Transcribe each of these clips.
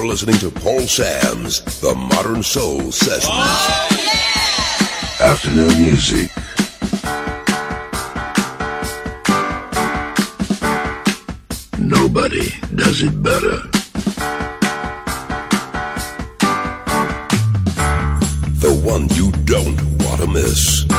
You're listening to Paul Sam's The Modern Soul Sessions. Oh, yeah! Afternoon music. Nobody does it better. The one you don't want to miss.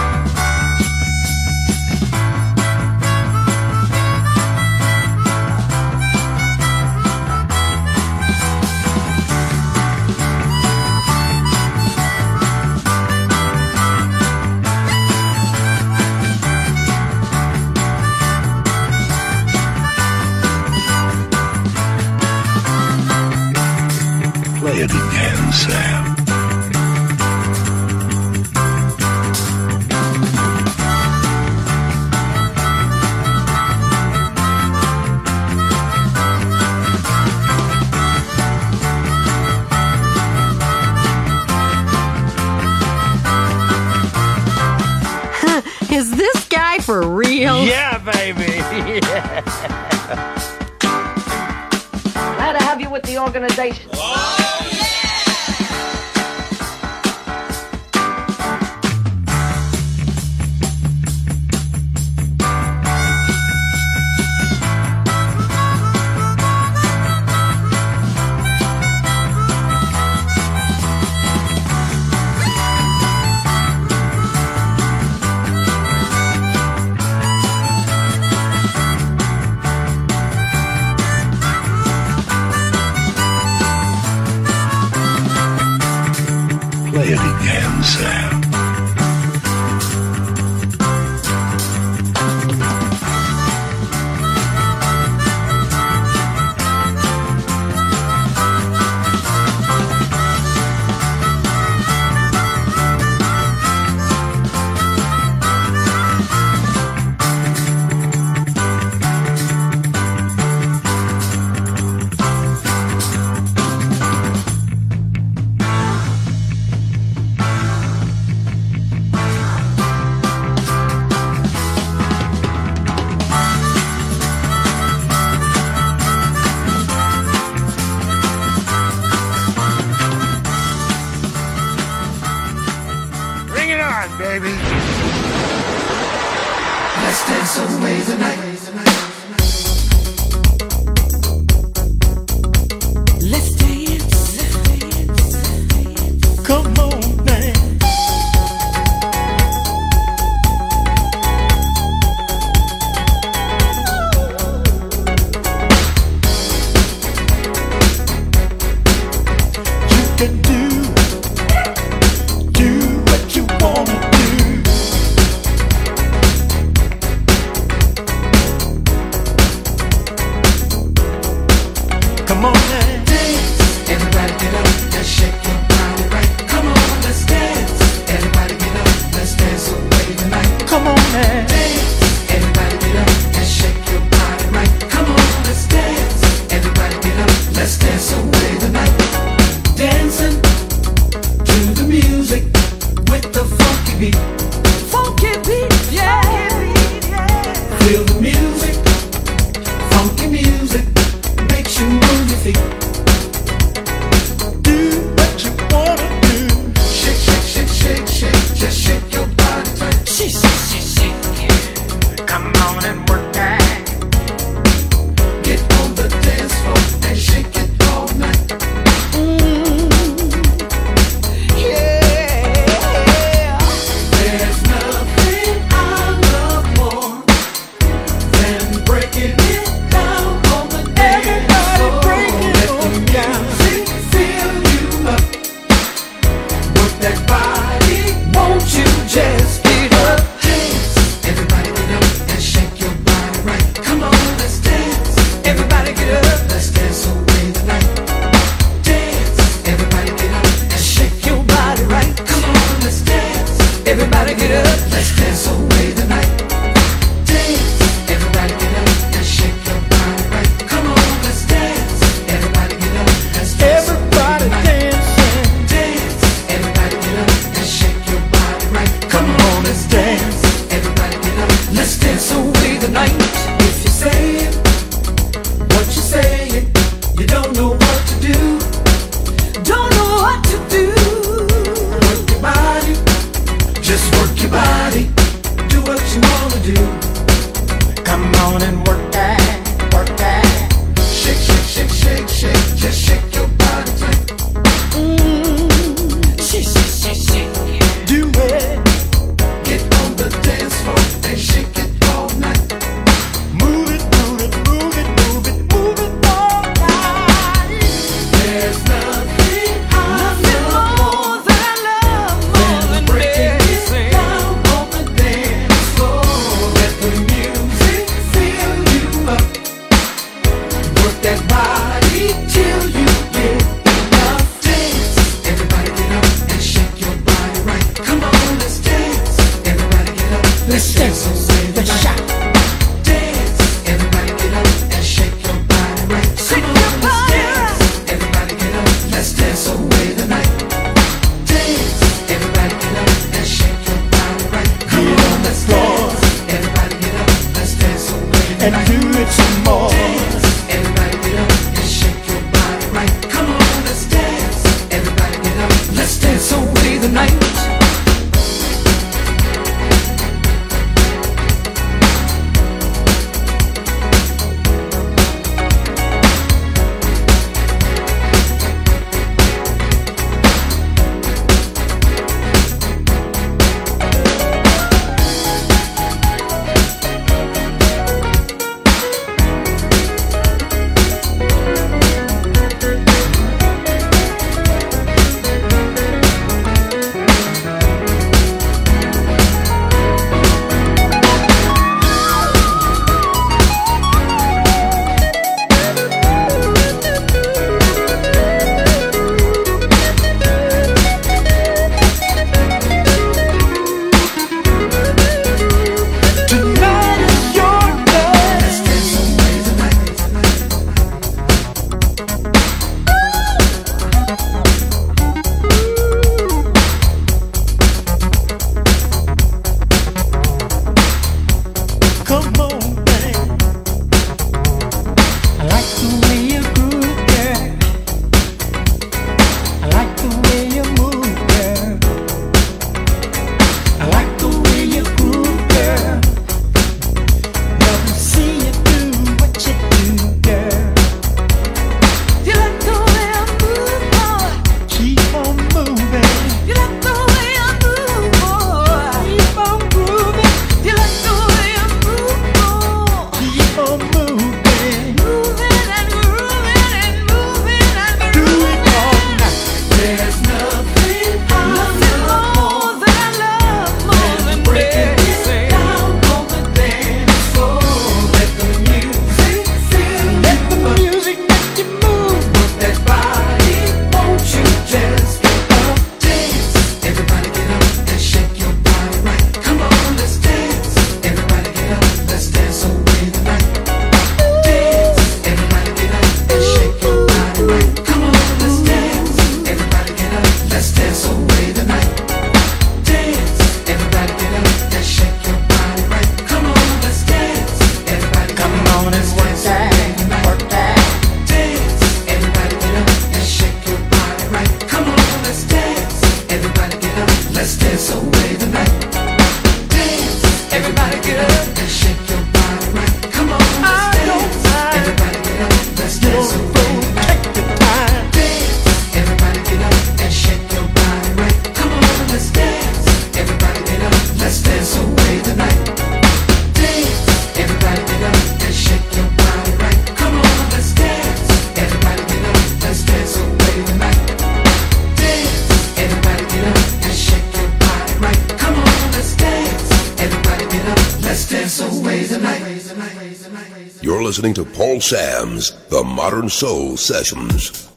Sam's The Modern Soul Sessions.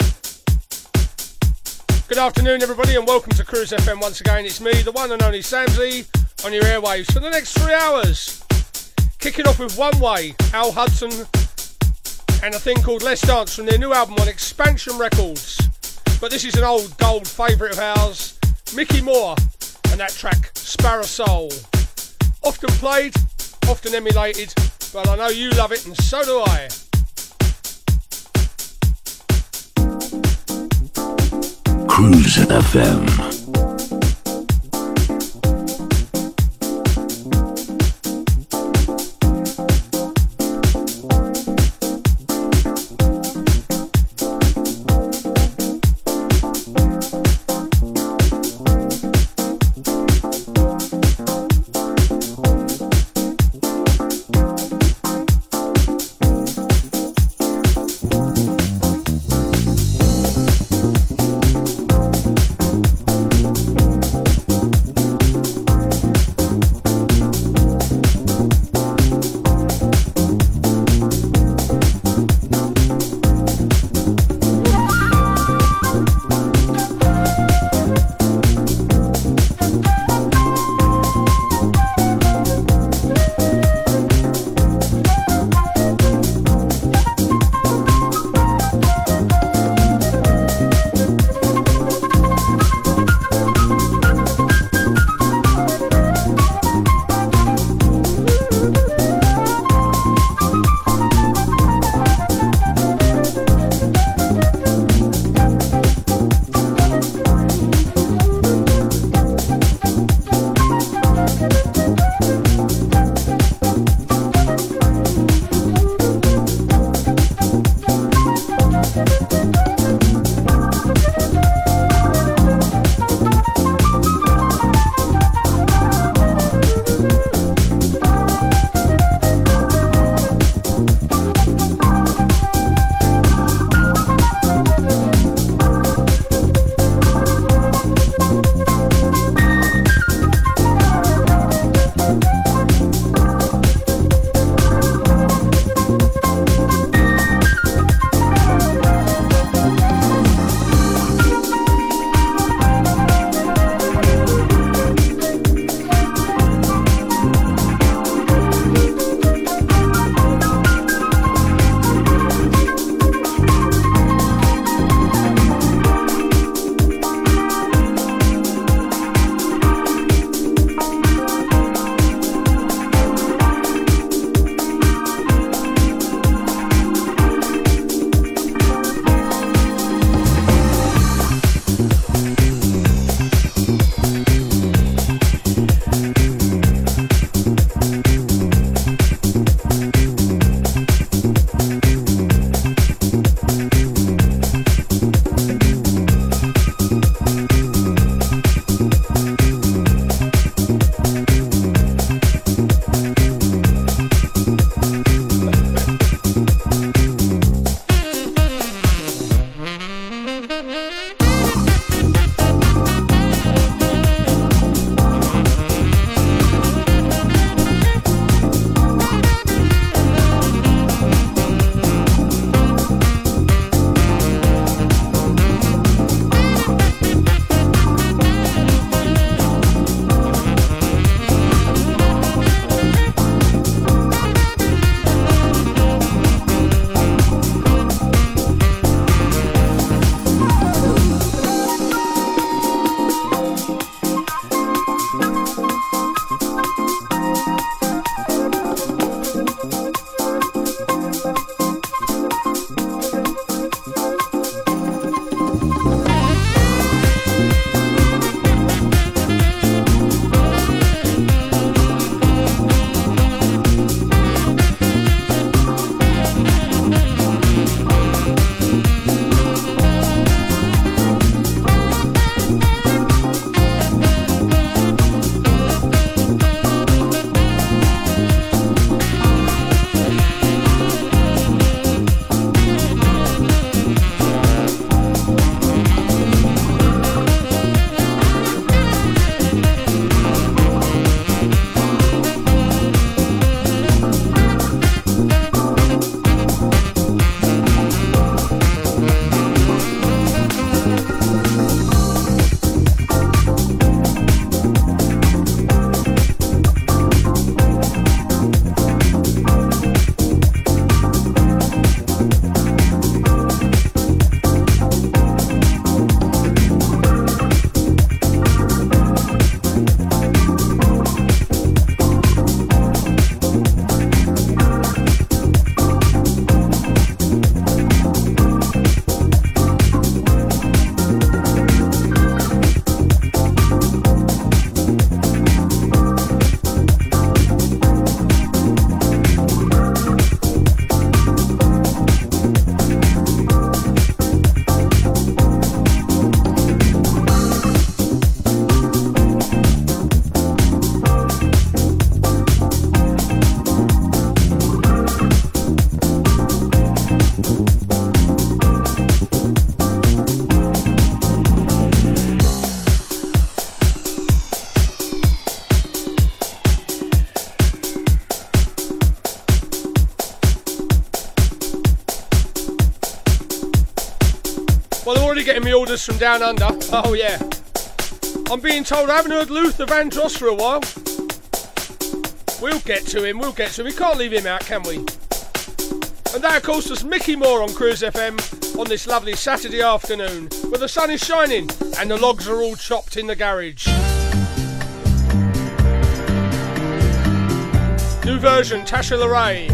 Good afternoon, everybody, and welcome to Cruise FM once again. It's me, the one and only Samsy, on your airwaves for the next three hours. Kicking off with One Way, Al Hudson, and a thing called Let's Dance from their new album on Expansion Records. But this is an old gold favourite of ours, Mickey Moore, and that track, Sparrow Soul. Often played, often emulated, but I know you love it and so do I. Cruise FM. Getting me orders from down under. Oh yeah. I'm being told I haven't heard Luther Vandross for a while. We'll get to him, we'll get to him. We can't leave him out, can we? And that, of course, was Mickey Moore on Cruise FM on this lovely Saturday afternoon where the sun is shining and the logs are all chopped in the garage. New version, Tasha LaRae.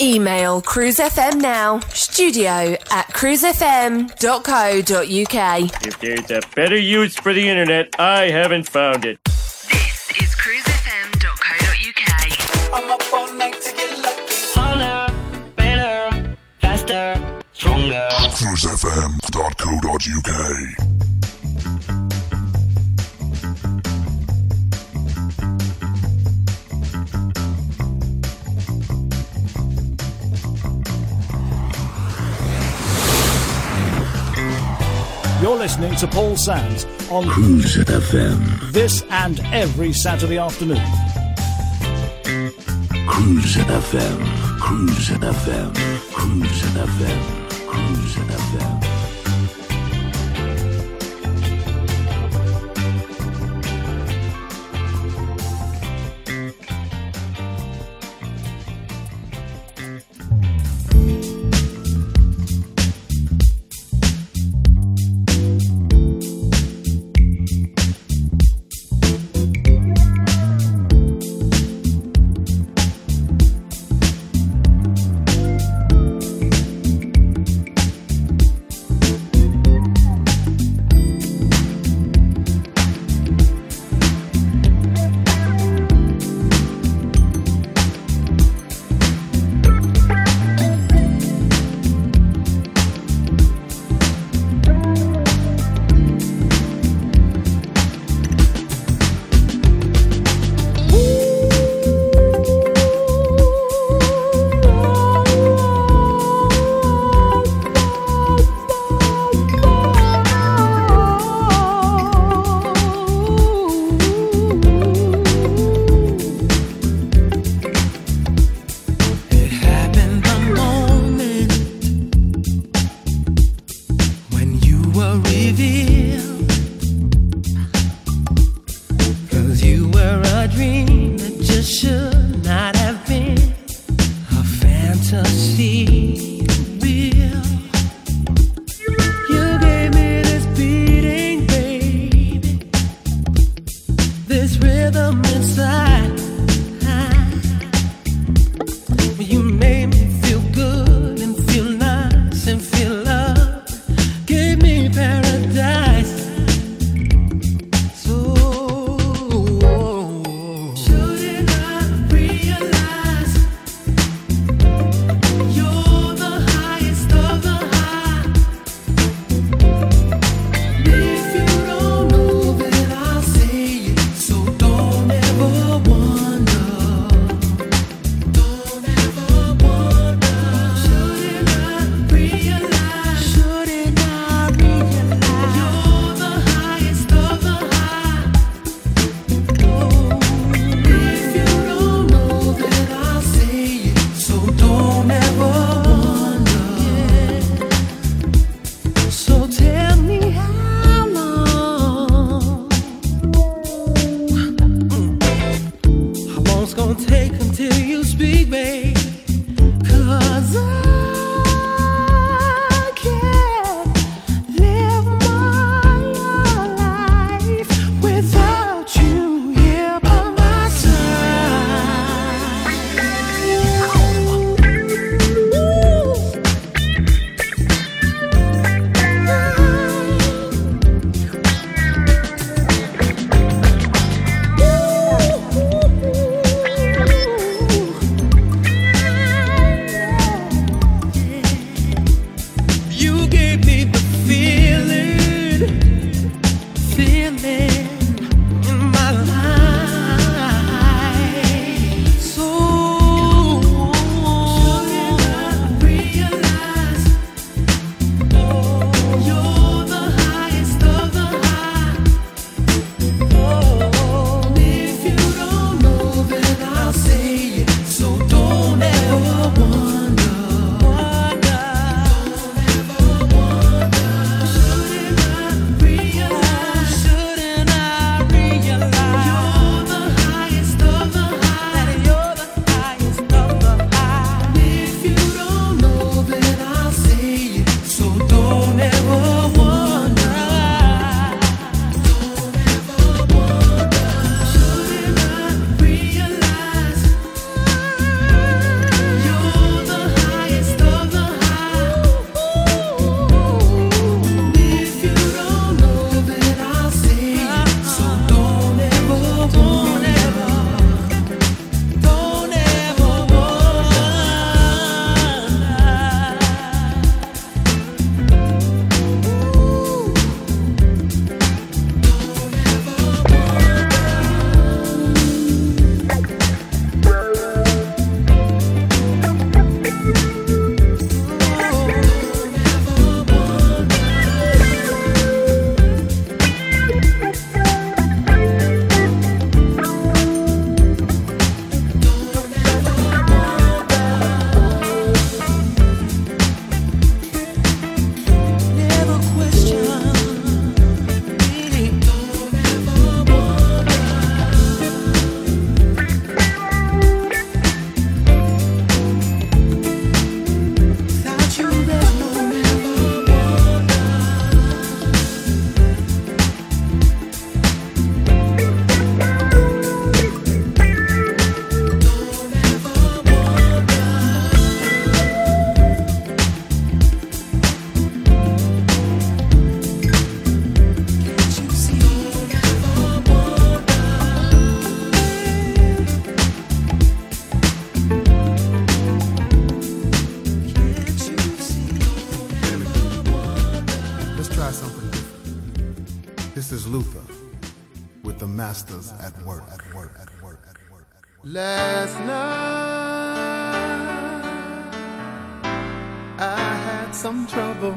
Email Cruise FM now, studio at cruisefm.co.uk. If there's a better use for the internet, I haven't found it. This is cruisefm.co.uk. I'm up all night to get lucky. Harder, better, faster, stronger. cruisefm.co.uk. You're listening to Paul Sams on Cruise FM. this and every Saturday afternoon. Cruise FM. Cruise FM. Cruise FM. Cruise FM.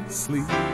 Trouble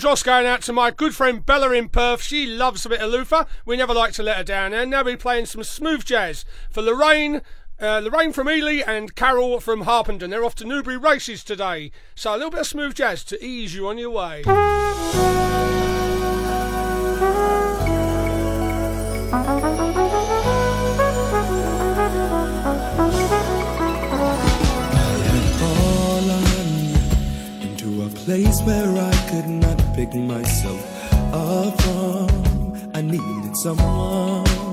Dross going out to my good friend Bella in Perth. She loves a bit of Luther. We never like to let her down. And now we're playing some smooth jazz for Lorraine. Uh, Lorraine from Ely and Carol from Harpenden. They're off to Newbury Races today. So a little bit of smooth jazz to ease you on your way. pick myself up from. I needed someone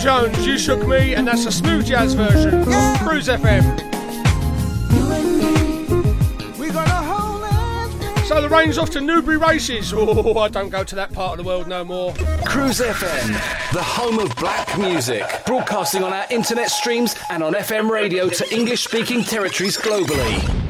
Jones, You Shook Me, and that's a smooth jazz version. Cruise FM. We gonna hold hands, So the rain's off to Newbury Races. Oh, I don't go to that part of the world no more. Cruise FM, the home of black music, broadcasting on our internet streams and on FM radio to English speaking territories globally.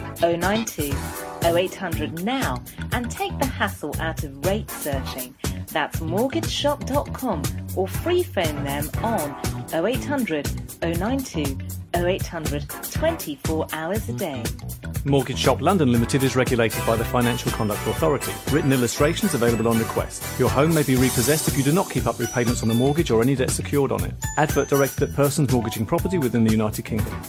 092 0800 now and take the hassle out of rate searching. That's mortgageshop.com or free phone them on 0800 092 0800 24 hours a day. Mortgage Shop London Limited is regulated by the Financial Conduct Authority. Written illustrations available on request. Your home may be repossessed if you do not keep up repayments on the mortgage or any debt secured on it. Advert directed at persons mortgaging property within the United Kingdom.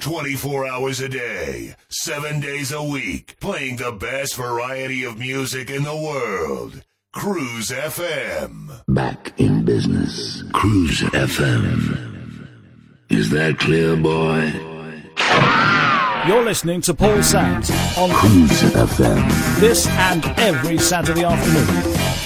24 hours a day, 7 days a week, playing the best variety of music in the world. Cruise FM. Back in business. Cruise FM. Is that clear, boy? You're listening to Paul Sams on Cruise FM. this and every Saturday afternoon.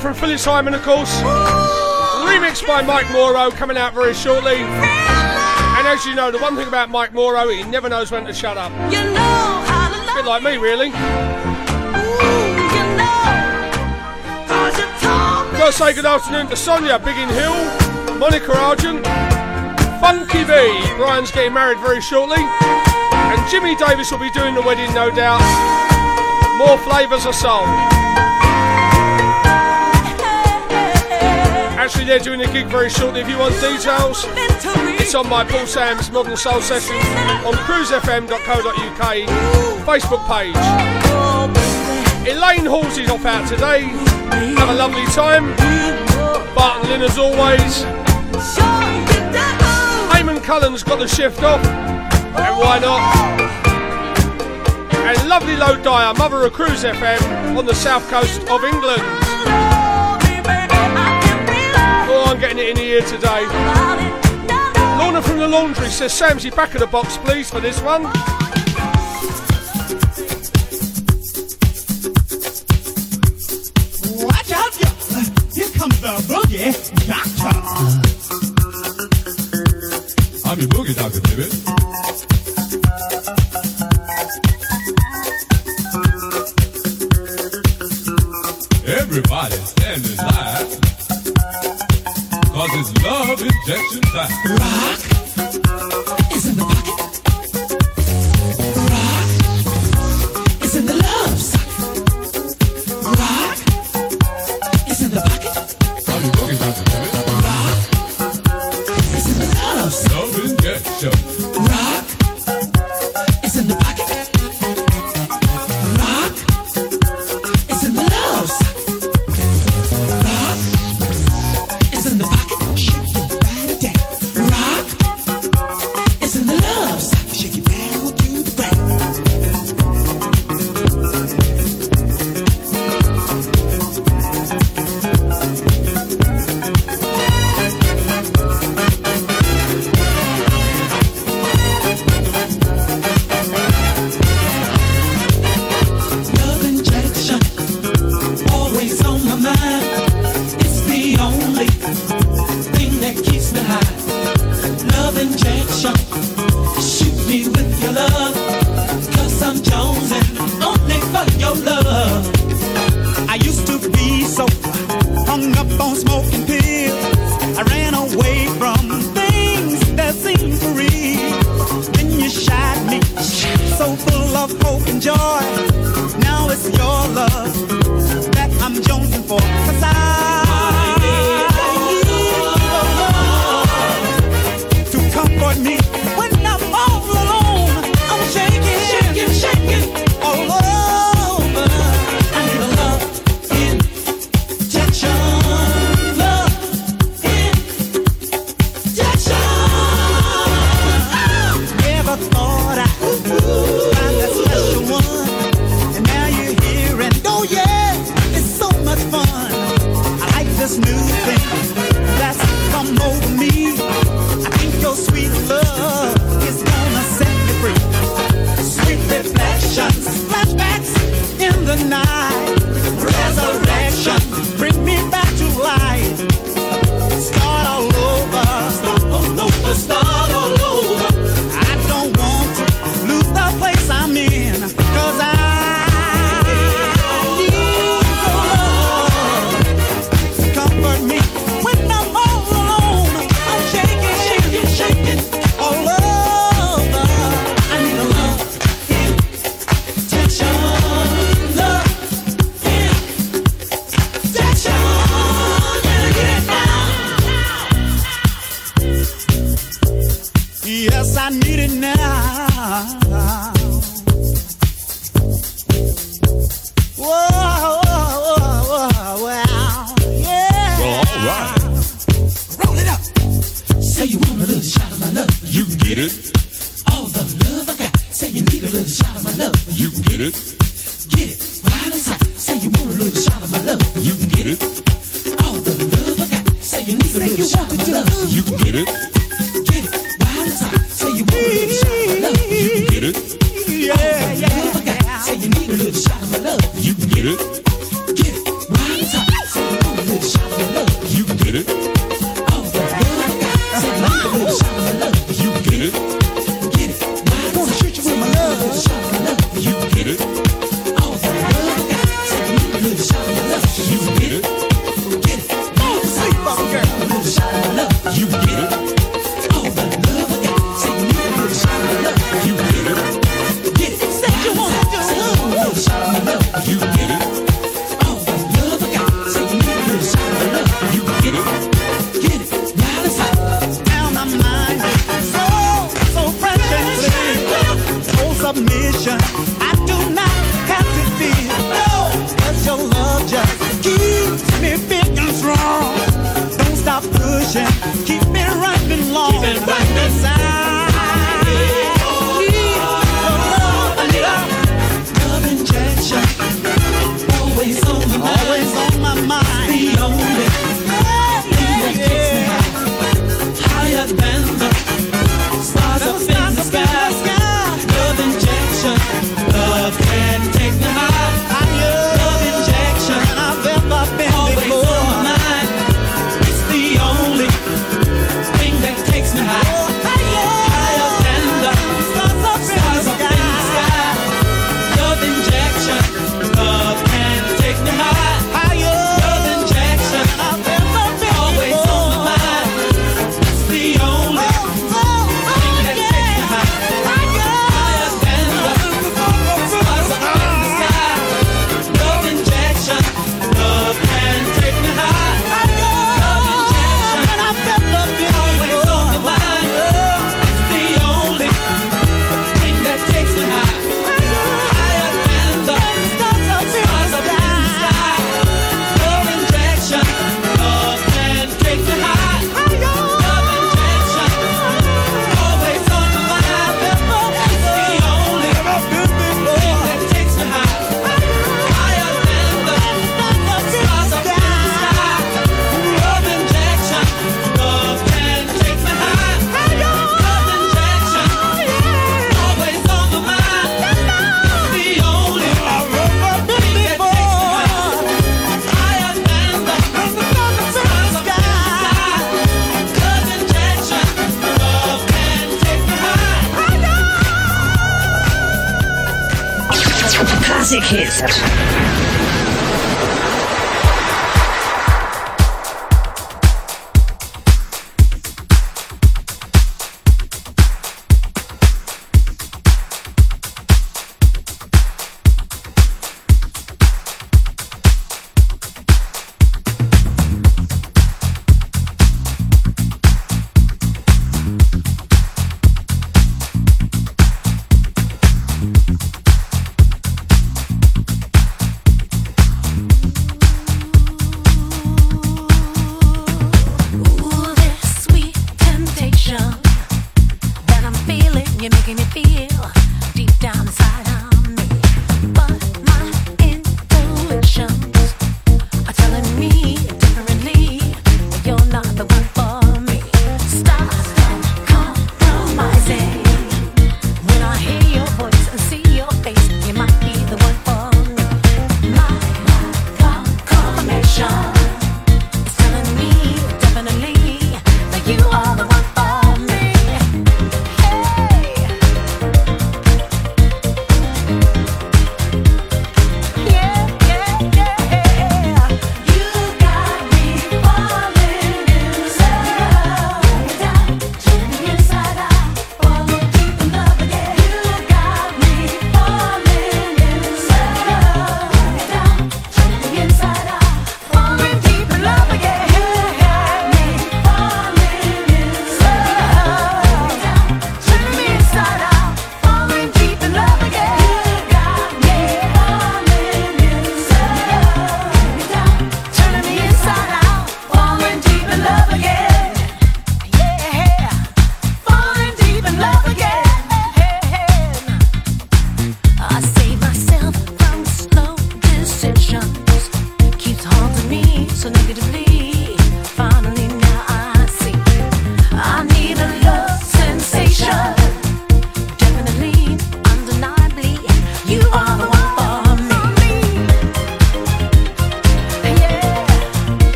from Philly Simon, of course. Remixed by Mike Morrow, coming out very shortly. And as you know, the one thing about Mike Morrow, he never knows when to shut up. You know a bit like me, really. Gotta say good afternoon to Sonia, Biggin Hill, Monica Argent, Funky V. Brian's getting married very shortly. And Jimmy Davis will be doing the wedding, no doubt. More flavours of soul. Actually, they're doing a gig very shortly. If you want details, it's on my Paul Sams Modern Soul Session on cruisefm.co.uk Facebook page. Elaine Halls is off out today. Have a lovely time. Barton Lynn, as always. Eamon Cullen's got the shift off. And why not? And lovely Low Dyer, mother of Cruise FM on the south coast of England. I'm getting it in here today. Lorna from the laundry says, Samsy, back of the box, please, for this one. Watch out, here comes the boogie doctor. I'm your boogie doctor, baby.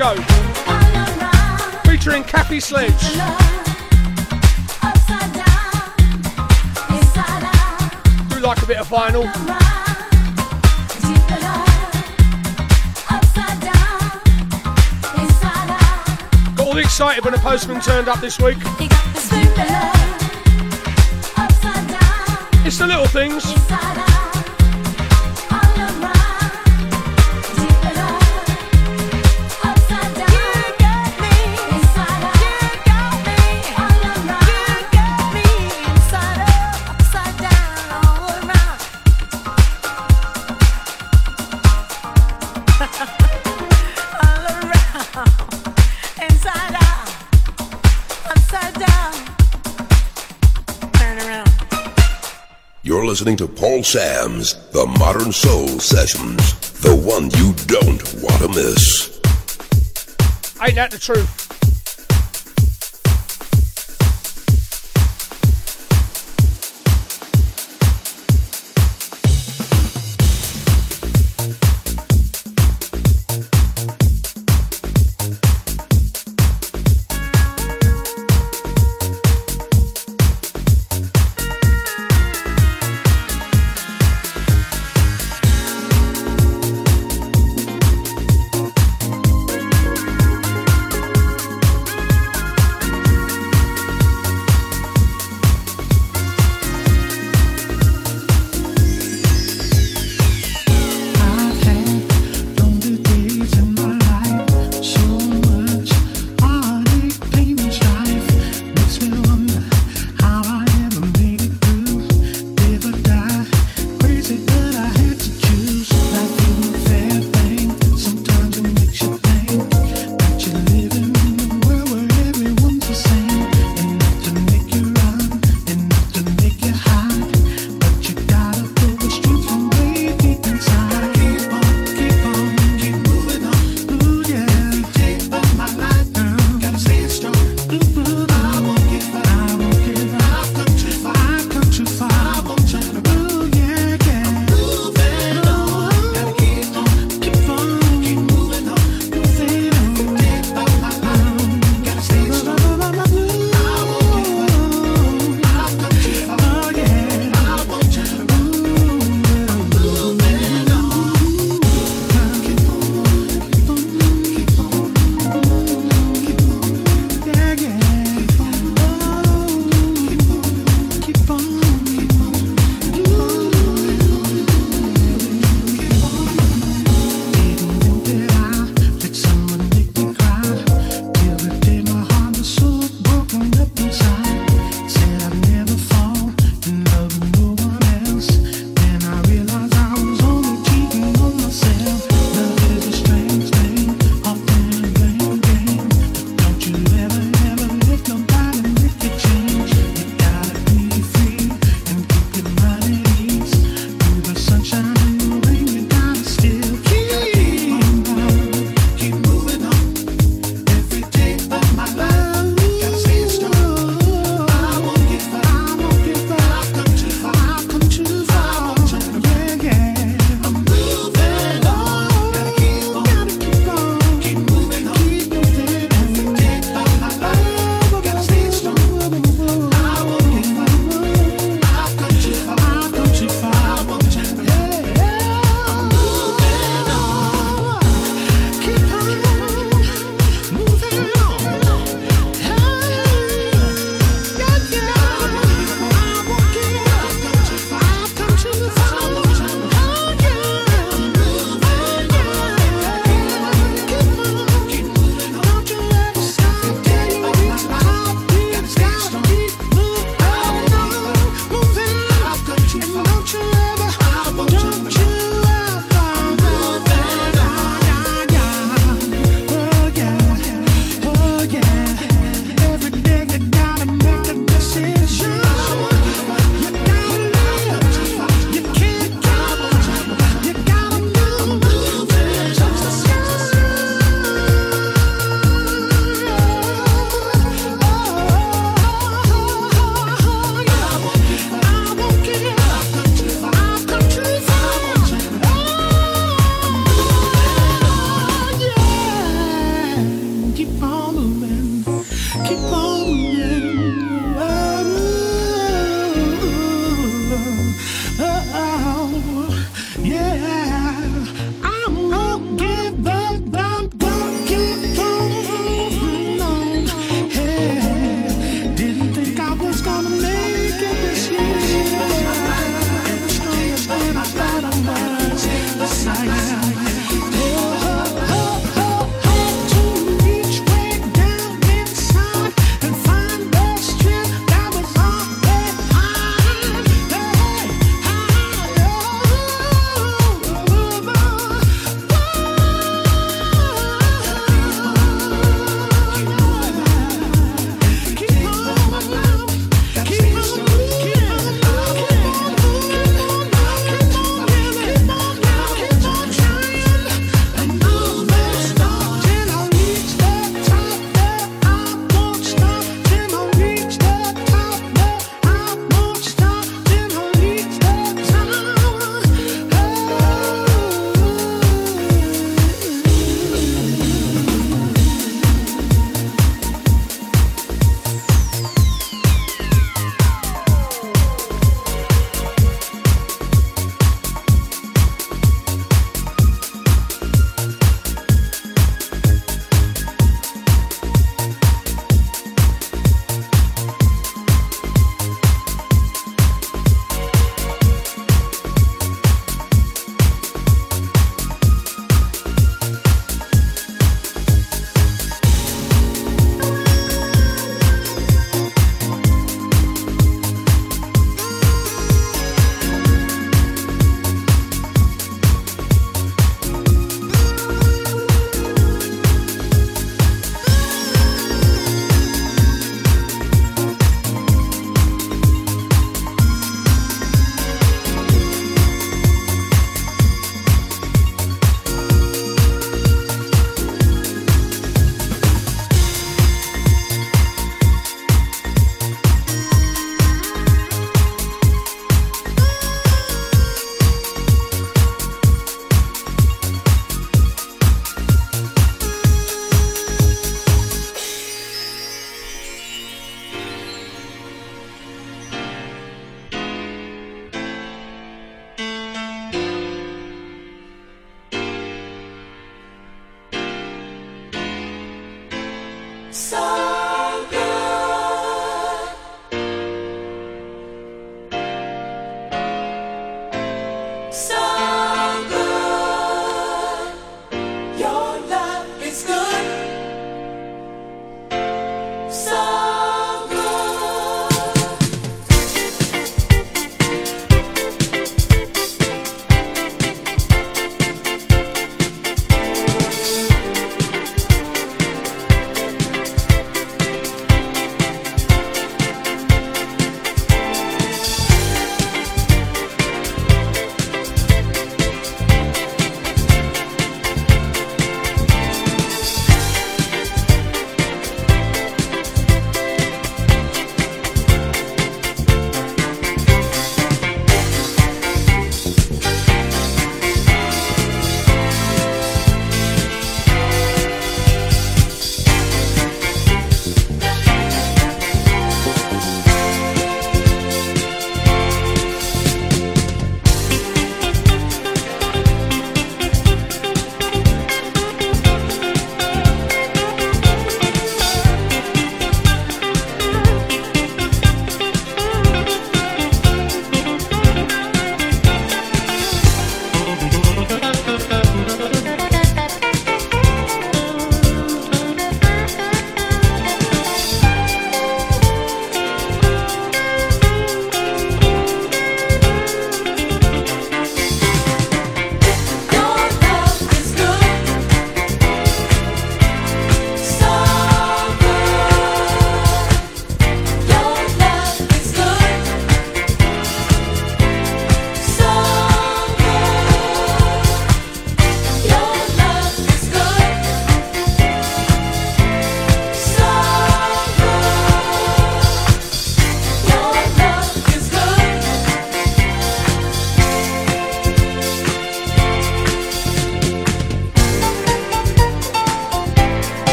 Disco. Featuring Kathy Sledge. Do like a bit of vinyl. Got all excited when the postman turned up this week. It's the little things. Listening to Paul Sam's The Modern Soul Sessions, the one you don't want to miss. Ain't that the truth?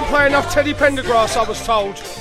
don't play enough Teddy Pendergrass, I was told.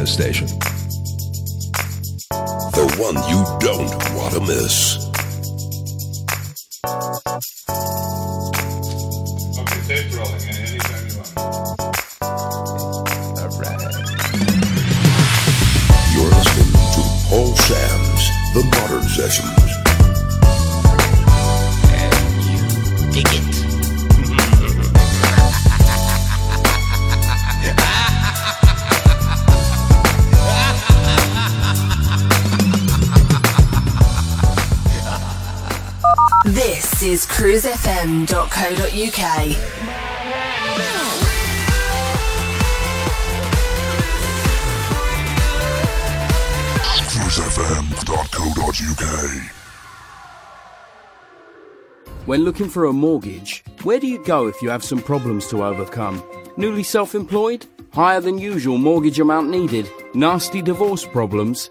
radio station. This is cruisefm.co.uk. cruisefm.co.uk. When looking for a mortgage, where do you go if you have some problems to overcome? Newly self employed? Higher than usual mortgage amount needed? Nasty divorce problems?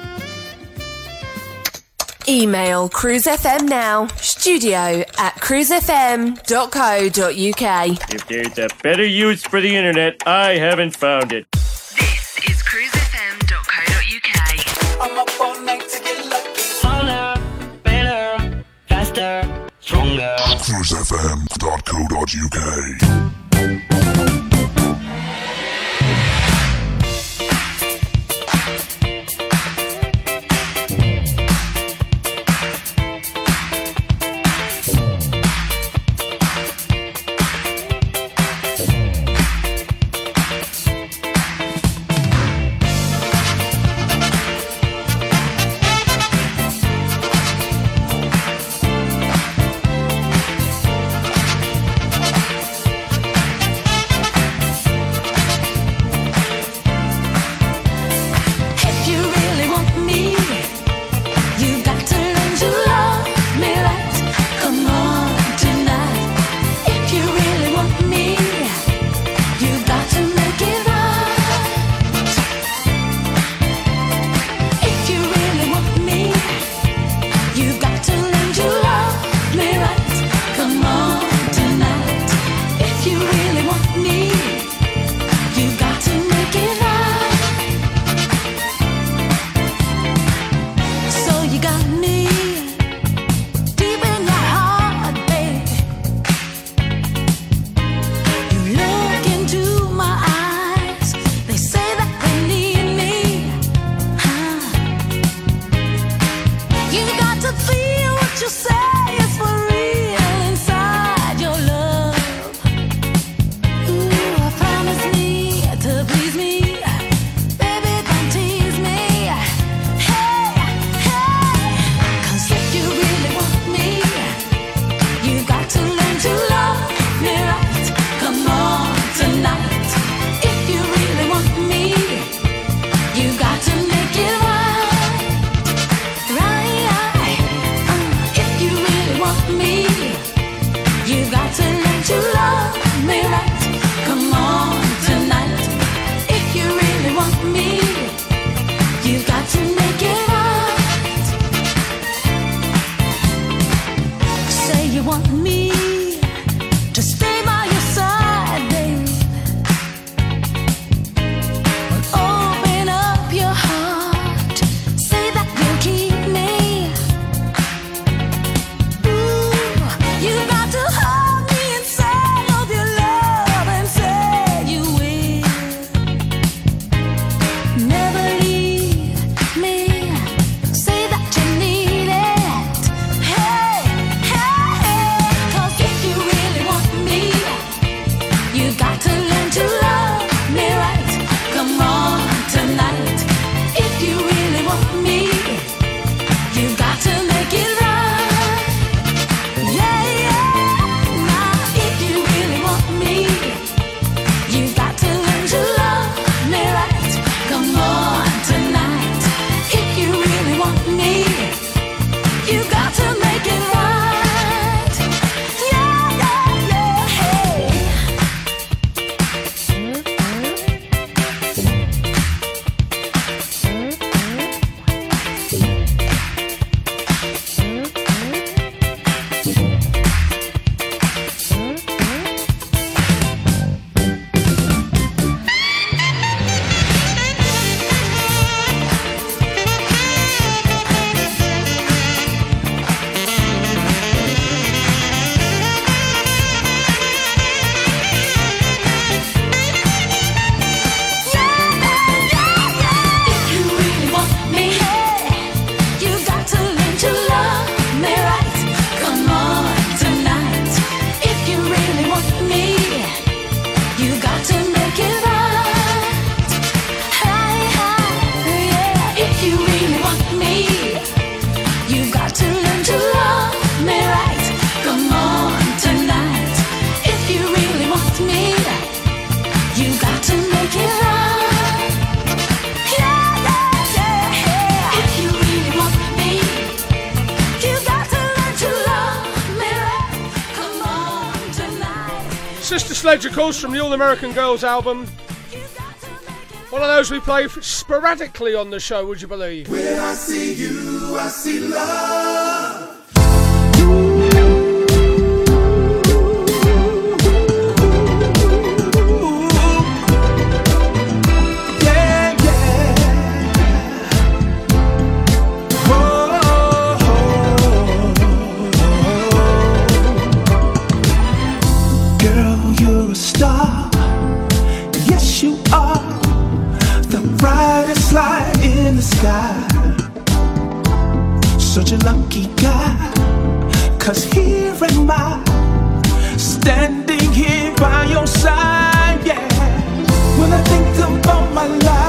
Email cruisefm now, studio at cruisefm.co.uk. If there's a better use for the internet, I haven't found it. This is cruisefm.co.uk. I'm up all night to get lucky. Harder, better, faster, stronger. cruisefm.co.uk. Sledge, of course, from the All American Girls album. One of those we play sporadically on the show, would you believe? When I see you, I see love. Christmas light in the sky. Such a lucky guy, cause here am I, standing here by your side, yeah. When I think about my life.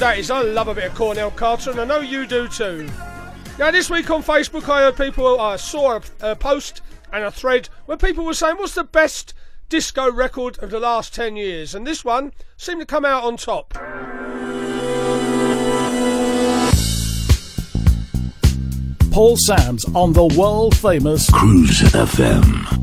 days, I love a bit of Cornell Carter, and I know you do too. Now, this week on Facebook, I heard people, I saw a, a post and a thread where people were saying, What's the best disco record of the last 10 years? And this one seemed to come out on top. Paul Sams on the world famous Cruise FM.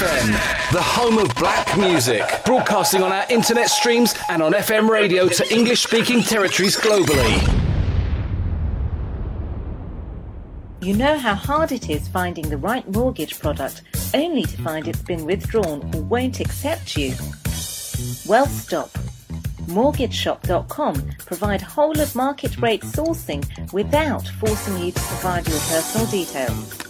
FM, the home of black music, broadcasting on our internet streams and on FM radio to English speaking territories globally. You know how hard it is finding the right mortgage product only to find it's been withdrawn or won't accept you? Well, stop. MortgageShop.com provide whole of market rate sourcing without forcing you to provide your personal details.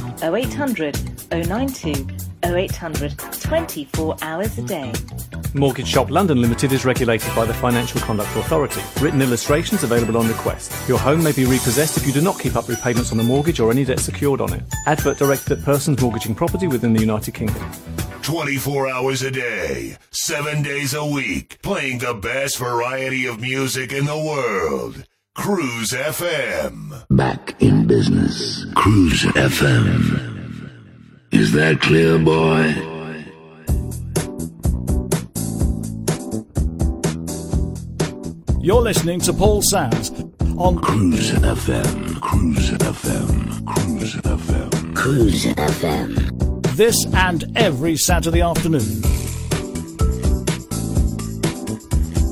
0800 092 0800 24 hours a day. Mortgage Shop London Limited is regulated by the Financial Conduct Authority. Written illustrations available on request. Your home may be repossessed if you do not keep up repayments on the mortgage or any debt secured on it. Advert directed at persons mortgaging property within the United Kingdom. 24 hours a day, 7 days a week, playing the best variety of music in the world. Cruise FM. Back in business. Cruise FM. Is that clear, boy? You're listening to Paul Sams on Cruise FM. Cruise FM. Cruise FM. Cruise FM. this and every Saturday afternoon.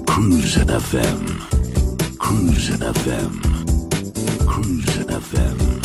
Cruise FM. Cruise FM. Cruise FM.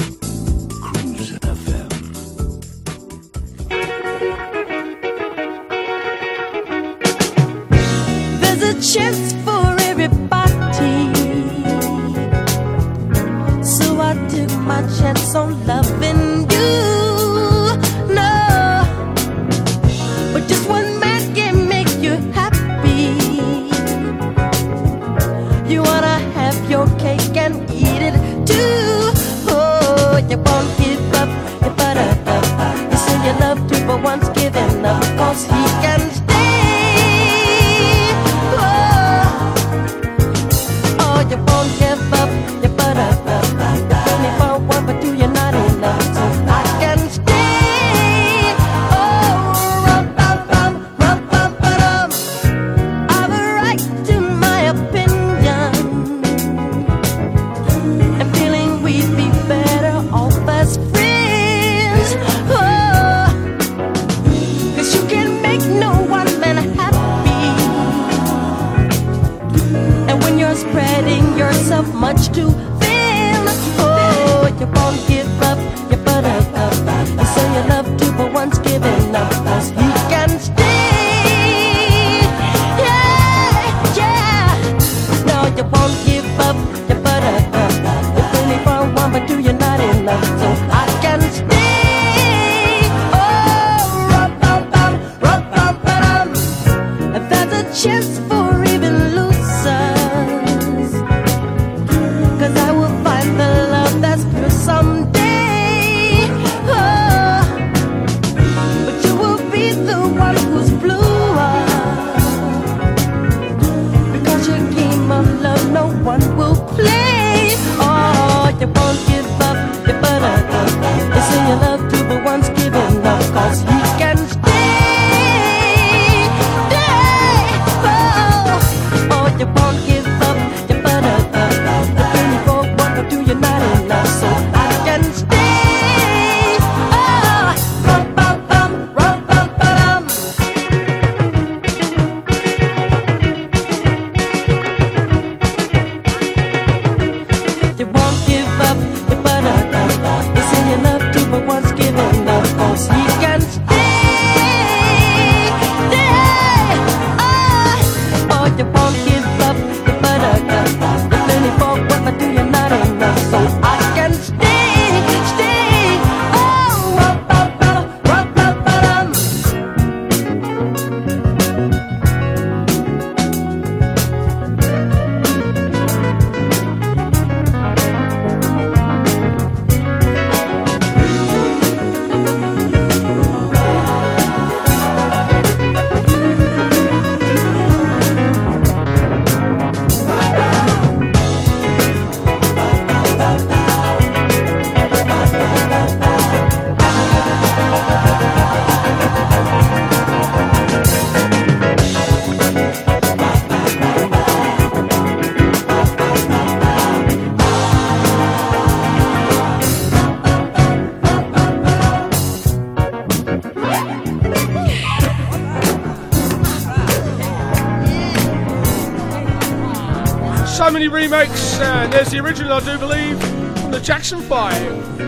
Many remakes, and there's the original, I do believe, from the Jackson 5.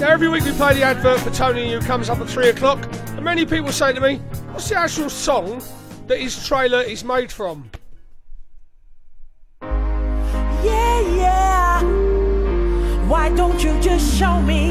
Now, every week we play the advert for Tony, who comes up at 3 o'clock, and many people say to me, What's the actual song that his trailer is made from? Yeah, yeah. Why don't you just show me?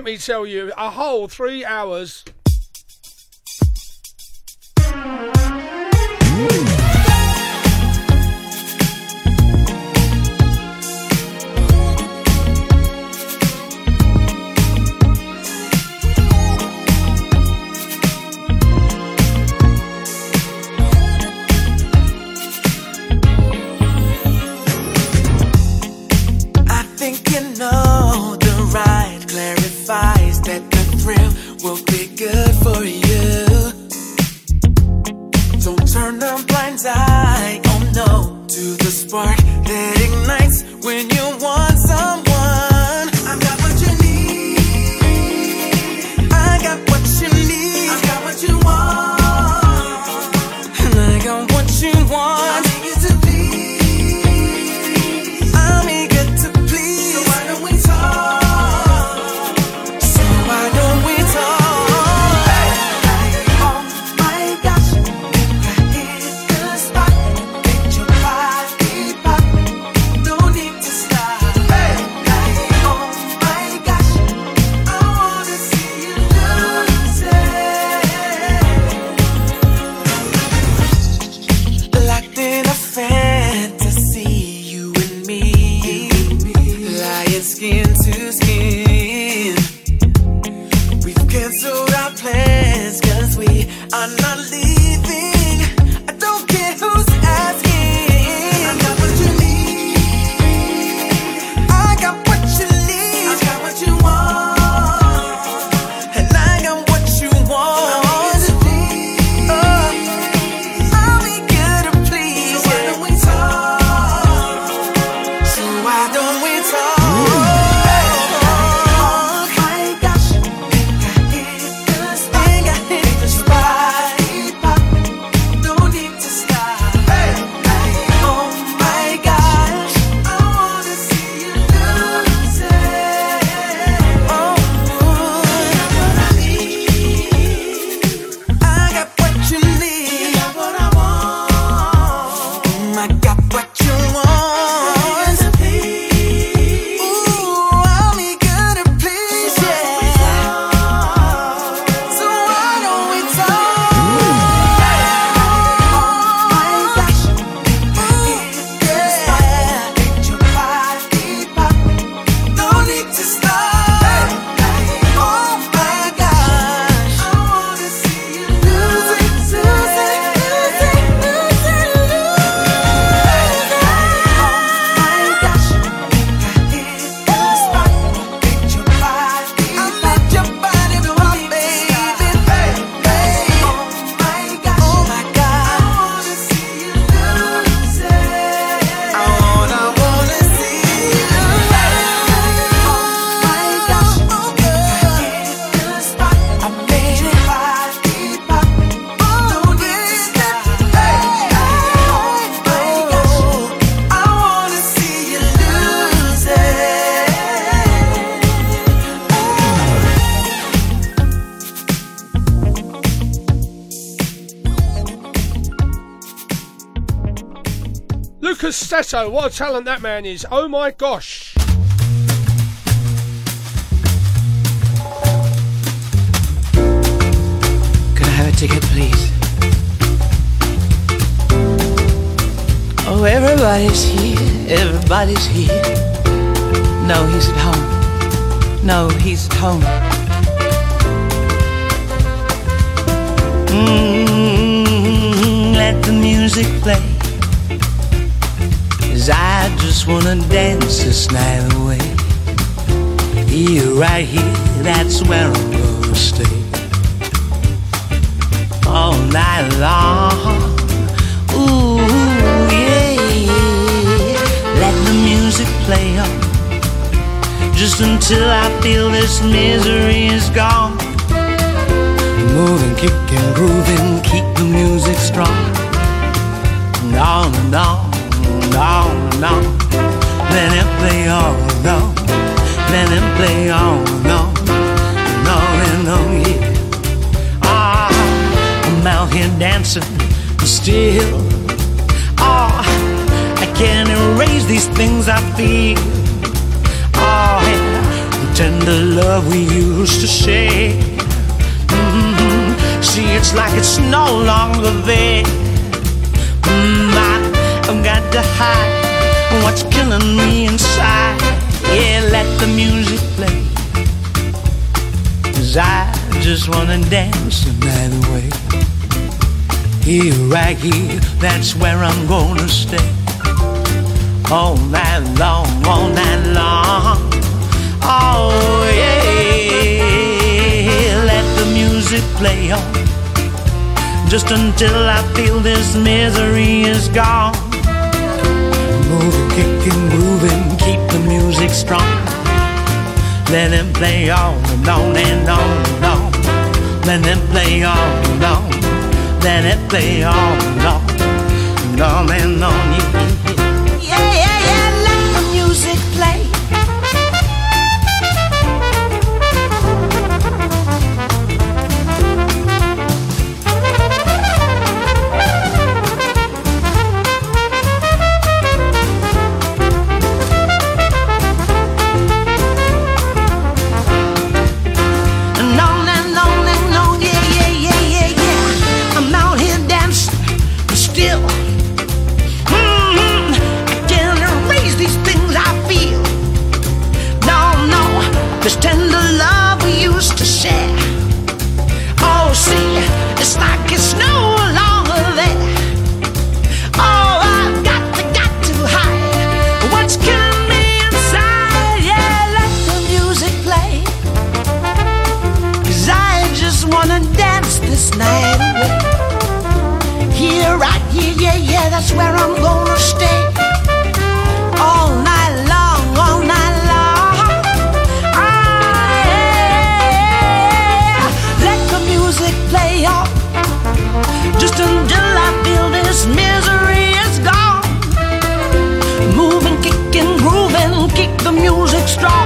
let me tell you, a whole three hours What a talent that man is. Oh my gosh. Could I have a ticket, please? Oh, everybody's here, everybody's here. No, he's at home. No, he's at home. Mm-hmm, let the music play just wanna dance this night away. Here, right here, that's where I'm gonna stay. All night long. Ooh, yeah. Let the music play on. Just until I feel this misery is gone. Moving, kicking, grooving, keep the music strong. And on and on and on and on. Let him play all alone. Let him play all alone. And all alone, yeah. Ah, I'm out here dancing but still. Ah, oh, I can't erase these things I feel. Oh, yeah. the tender love we used to share. Mmm, See, it's like it's no longer there. Mm, I've got to hide what's killing me inside. Yeah, let the music play. Cause I just wanna dance the night away. Here, right here, that's where I'm gonna stay. All night long, all night long. Oh, yeah. Let the music play on. Just until I feel this misery is gone. Kicking, grooving, keep the music strong. Let it play on and on and on and on. Let it play on and on. Let it play on and on and on and on. Right here, yeah, yeah, that's where I'm gonna stay. All night long, all night long. Ah, yeah. Let the music play on. Just until I feel this misery is gone. Moving, kicking, grooving, keep the music strong.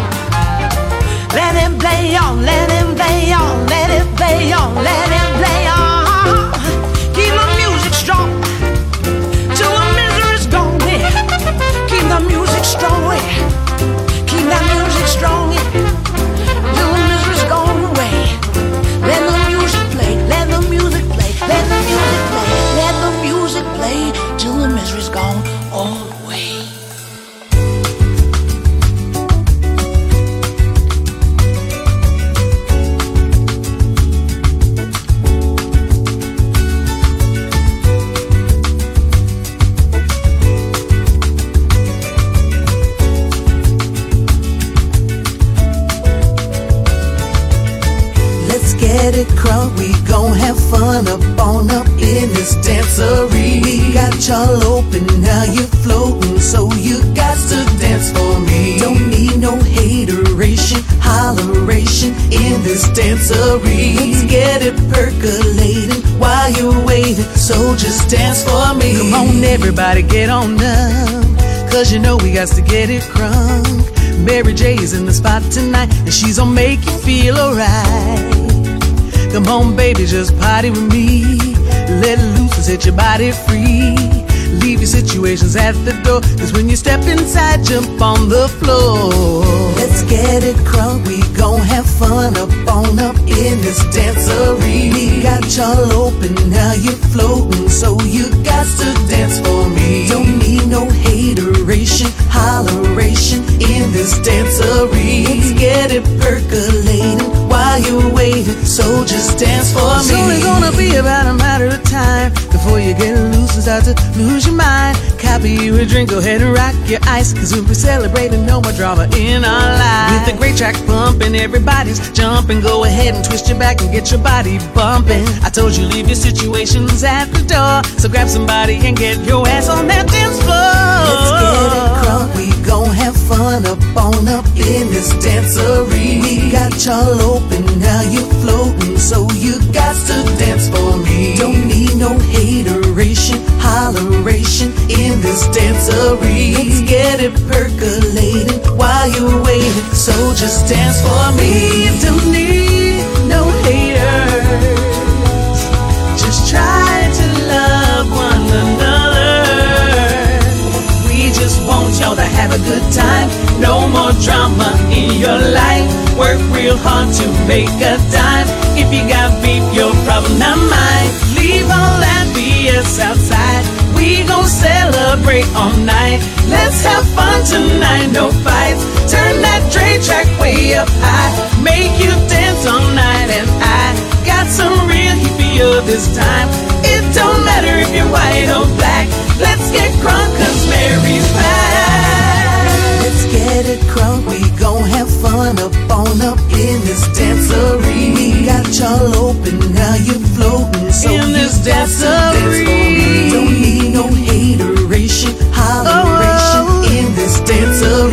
This dancery. We got y'all open, now you're floating, so you got to dance for me. Don't need no hateration, holleration in this dancery. Let's get it percolating while you're waiting, so just dance for me. Come on, everybody, get on up. Cause you know we got to get it crunk. Mary J is in the spot tonight, and she's gonna make you feel alright. Come on, baby, just party with me. Let loose and set your body free. Leave your situations at the door, cause when you step inside, jump on the floor. Let's get it crunk, we gon' have fun up on up in this dancery. We got y'all open, now you're floating, so you got to dance for me. Don't need no hateration, holleration in this dancery. Let's get it percolating while you're waiting, so just dance for me. It's only gonna be about a matter of time before you get loose and start to lose your mind. Copy you a drink, go ahead and rock your ice, cause we'll be celebrating no more drama in our lives. With a great track pumping, everybody's jumping. Go ahead and twist your back and get your body bumping. I told you, leave your situations at the door, so grab somebody and get your ass on that dance floor. Let's get it crunk, we gon' have fun up on up in this dancery. We got y'all open, now you're floating, so you got to dance for me. Don't need no hateration, holleration in this dancery. Let's get it percolating while you're waiting, so just dance for me. Don't need no haters. Just try have a good time. No more drama in your life. Work real hard to make a dime. If you got beef, your problem, not mine. Leave all that BS outside. We gon' celebrate all night. Let's have fun tonight, no fights. Turn that Dre track way up high. Make you dance all night, and I got some real hippie of this time. It don't matter if you're white or black. Let's get crunk, cause Mary's back. Get it crunk, we gon' have fun up on up in this dancery. We got y'all open, now you're floating, so In this got dance for me. dancery. Don't need no hateration, holleration oh. in this dancery.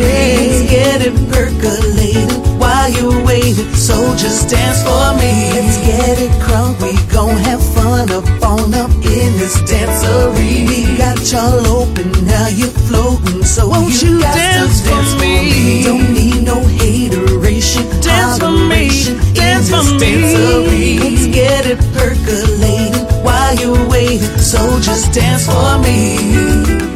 You're so just dance for me. Let's get it crunk, we gon' have fun up on up in this dancery. We got y'all open, now you're floating, so Won't you, you dance to dance for me? me. Don't need no hateration, Dance for me, dance in for this me. dancery. Let's get it percolating while you're waiting, so just dance for me.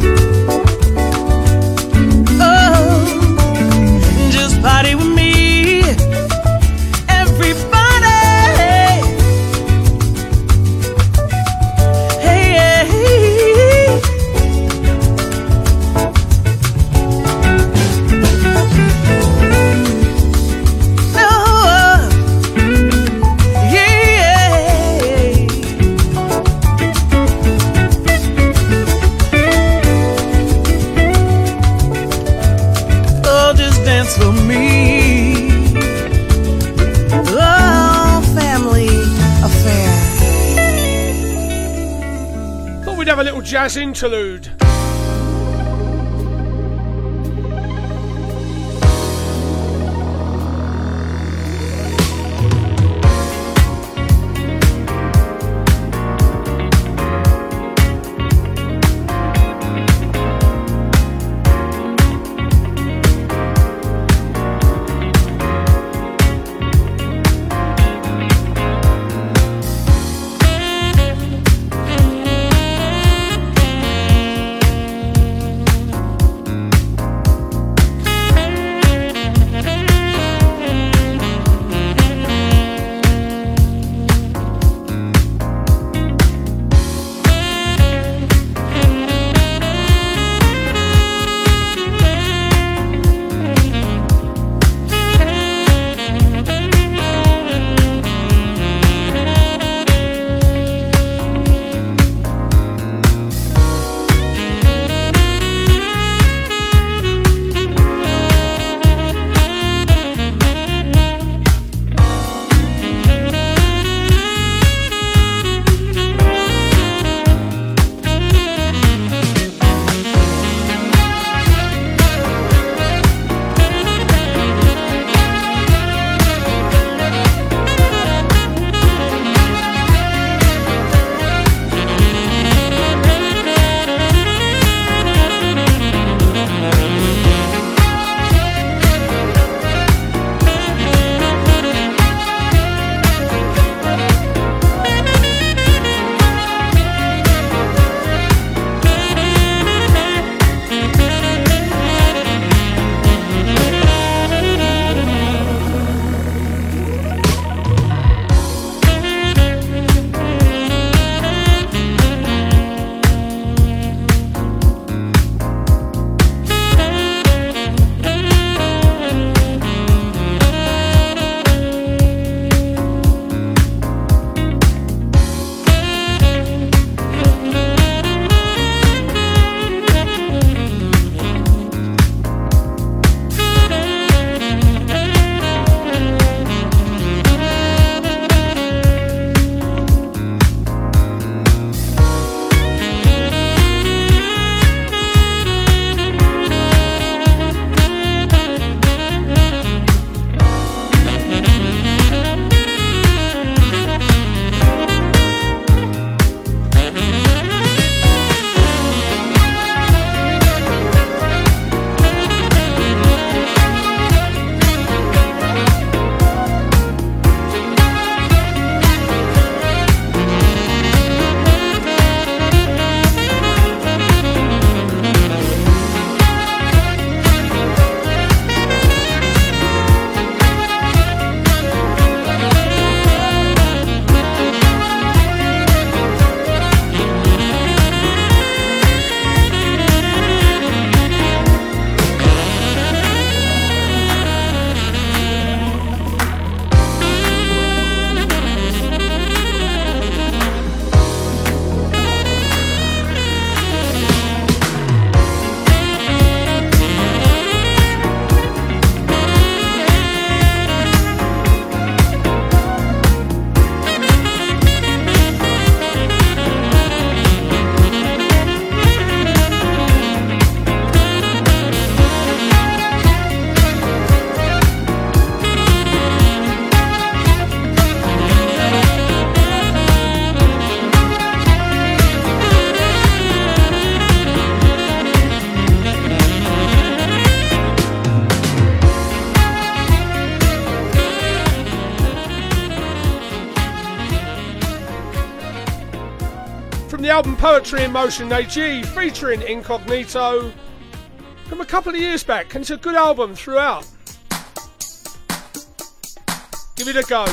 interlude. album Poetry in Motion AG featuring Incognito from a couple of years back, and it's a good album throughout. Give it a go.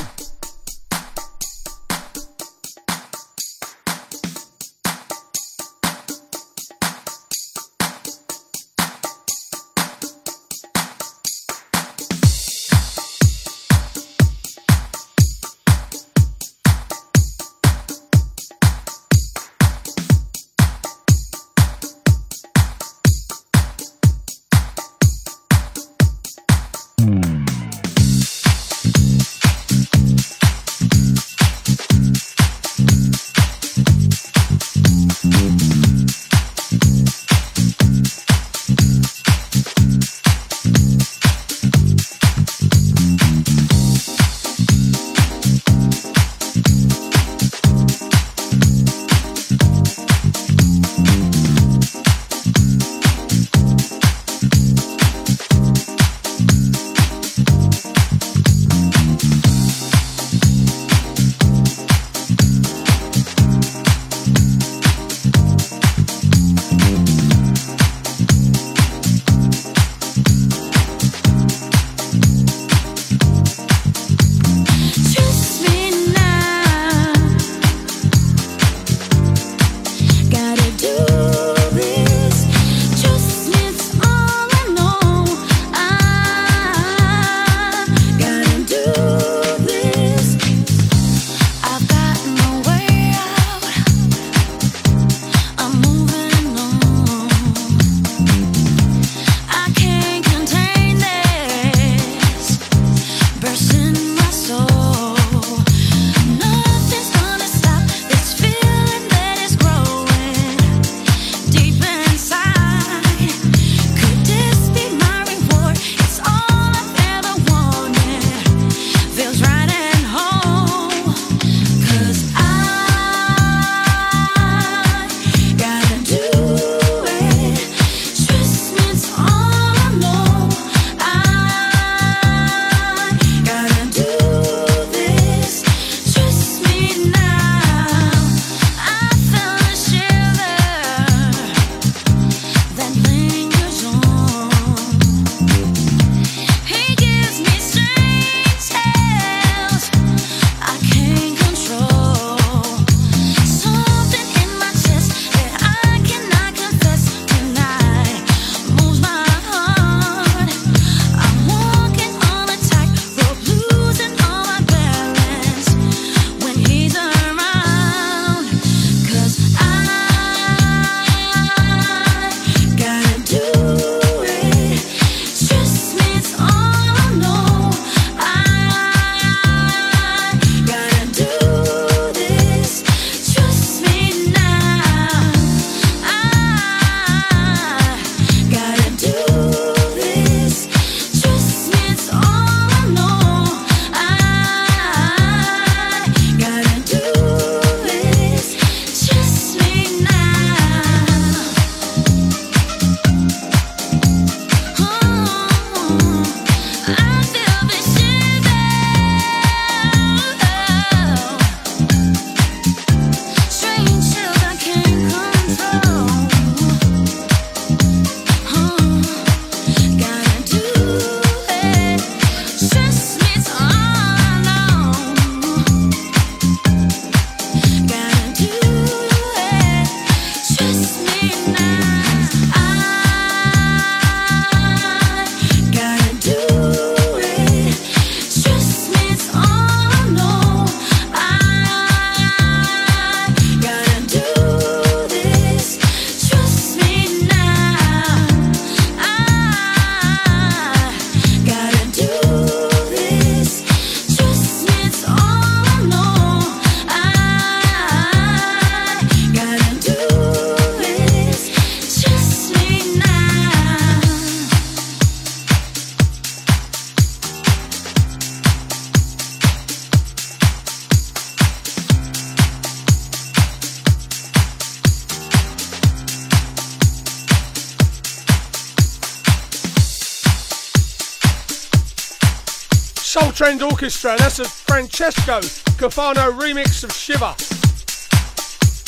Orchestra. That's a Francesco Cafano remix of Shiver.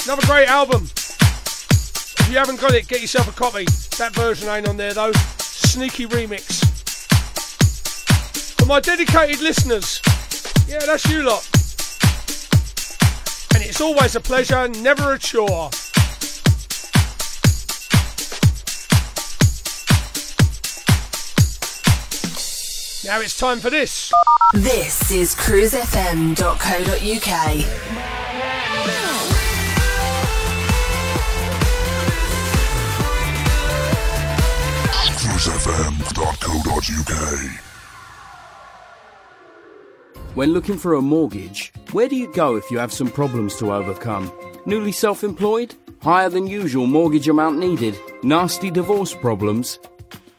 Another great album. If you haven't got it, get yourself a copy. That version ain't on there though. Sneaky remix. For my dedicated listeners, yeah, that's you lot. And it's always a pleasure, never a chore. Now it's time for this. This is cruisefm.co.uk. cruisefm.co.uk. When looking for a mortgage, where do you go if you have some problems to overcome? Newly self employed? Higher than usual mortgage amount needed? Nasty divorce problems?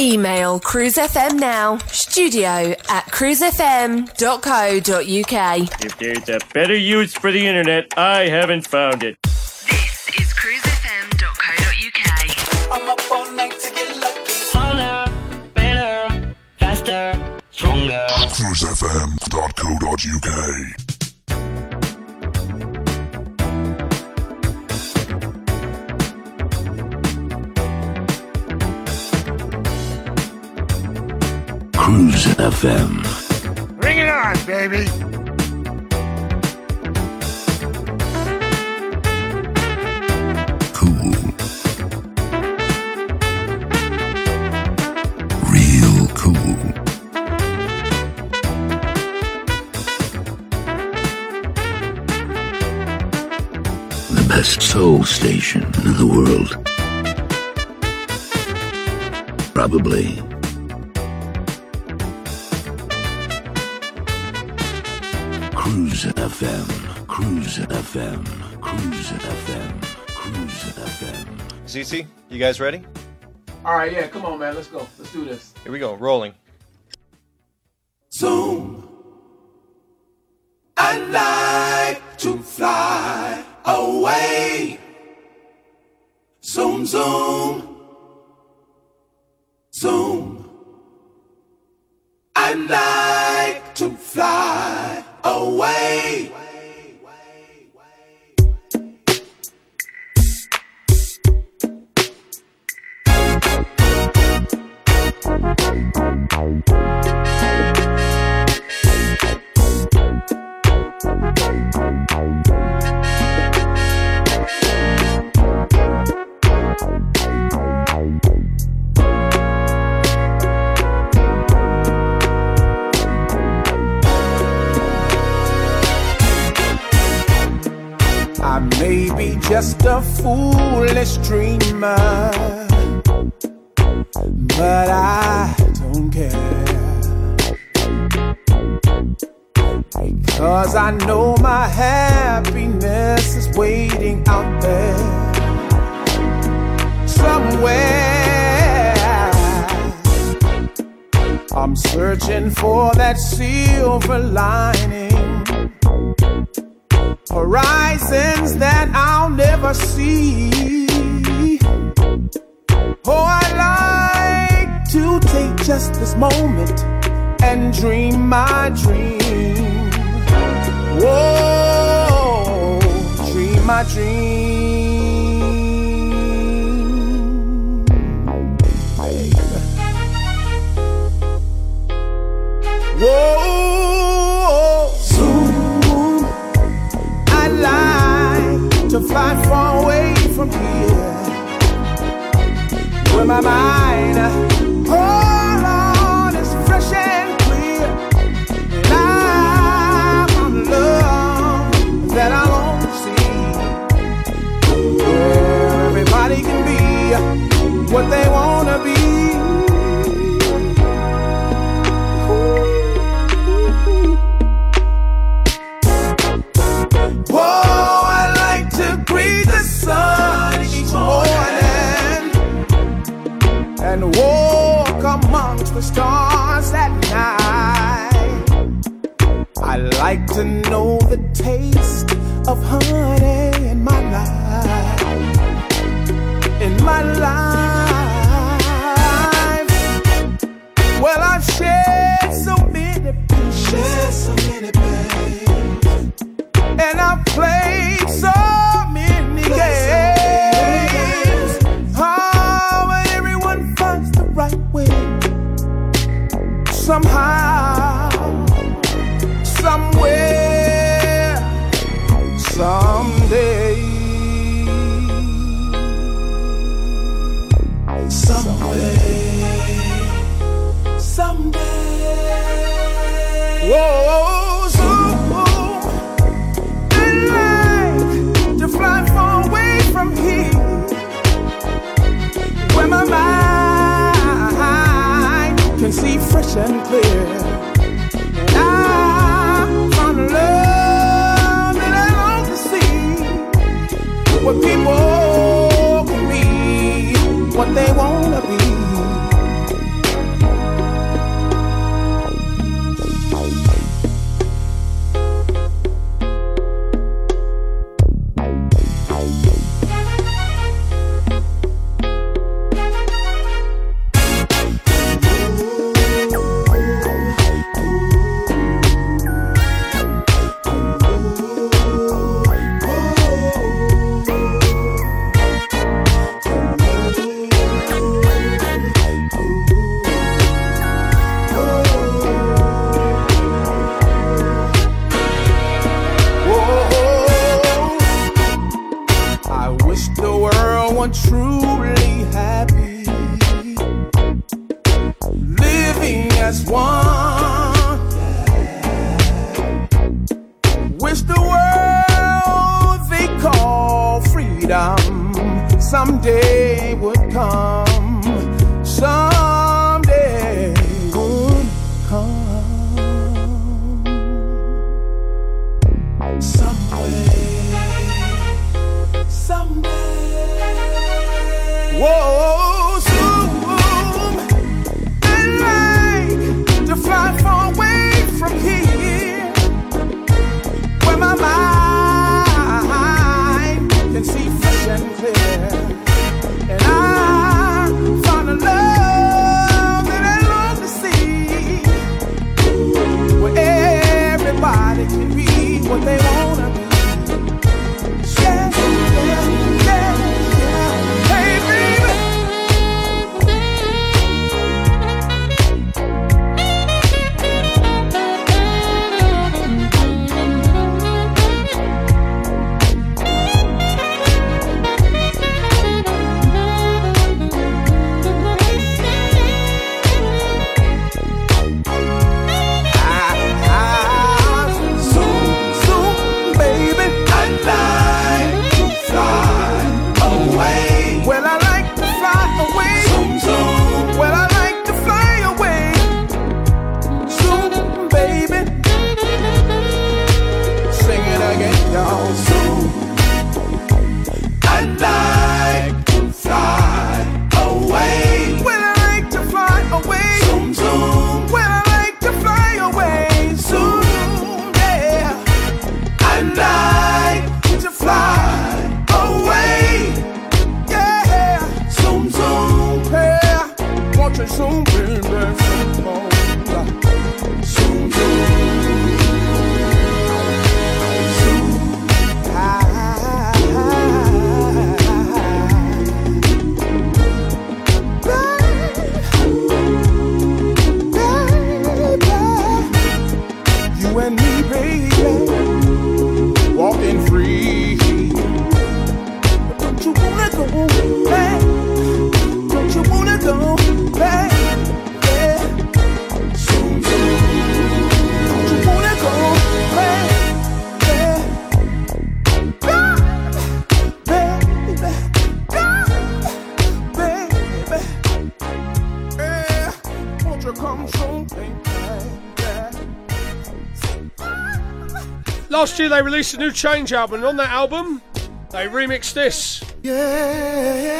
Email cruisefm now, studio at cruisefm.co.uk. If there's a better use for the internet, I haven't found it. This is cruisefm.co.uk. I'm up all night to get lucky. Harder, better, faster, stronger. cruisefm.co.uk. Cruise FM. Bring it on, baby. Cool. Real cool. The best soul station in the world. Probably. Cruise FM. Cruise FM. Cruise FM. Cruise FM. CC, you guys ready? All right, yeah, come on, man. Let's go. Let's do this. Here we go, rolling. Zoom. I like to fly away. Zoom, zoom. Zoom. I like to fly away. Foolish dreamer, but I don't care. Because I know my happiness is waiting out there somewhere. I'm searching for that silver lining horizons that I'll never see. Oh, I'd like to take just this moment and dream my dream. Whoa, dream my dream. Whoa, fly far away from here. Where my mind, hold on, is fresh and clear. And I'm on love that I won't see. Where everybody can be what they wanna be. like to know the taste of honey in my life. In my life. consumed they released a new Change album, and on that album, they remixed this. Yeah.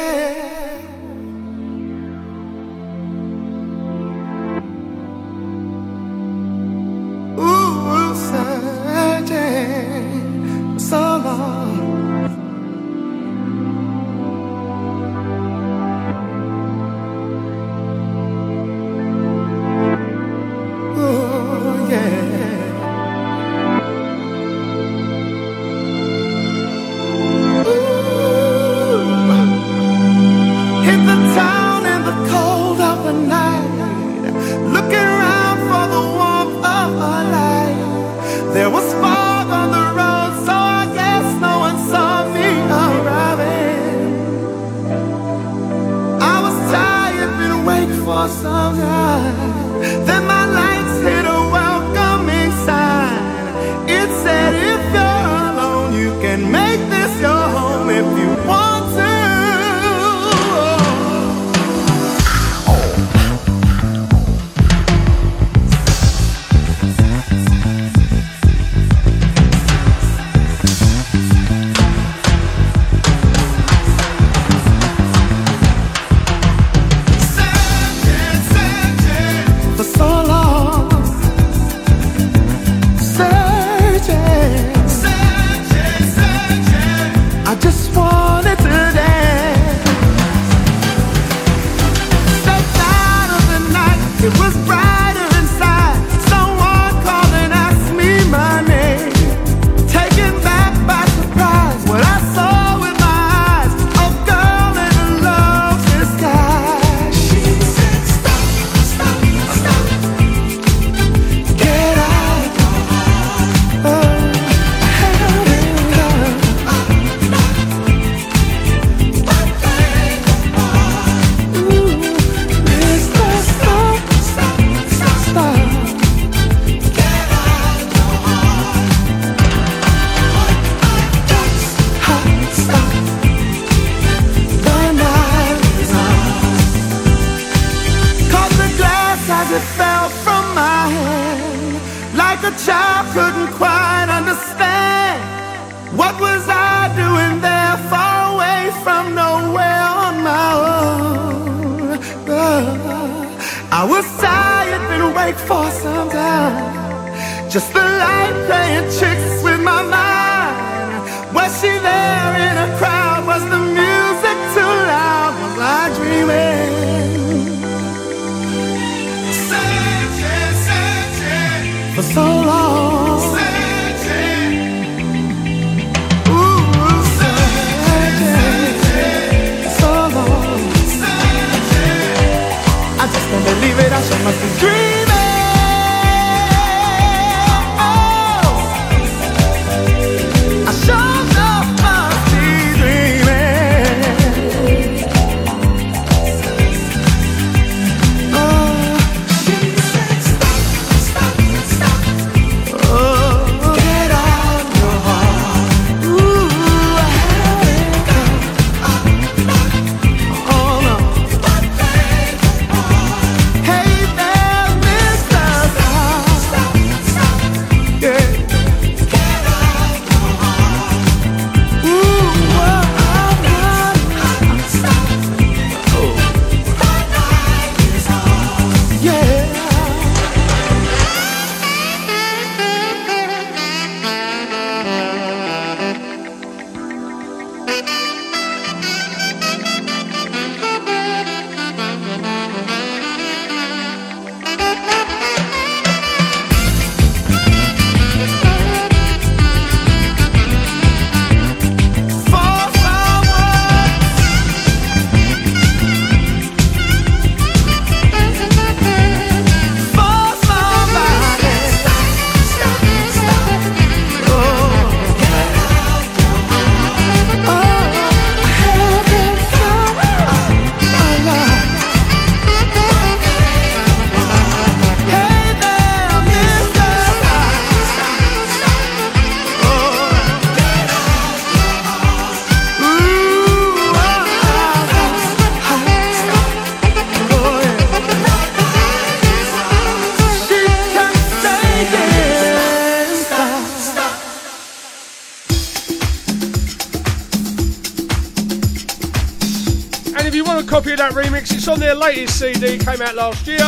Copy of that remix, it's on their latest CD, came out last year.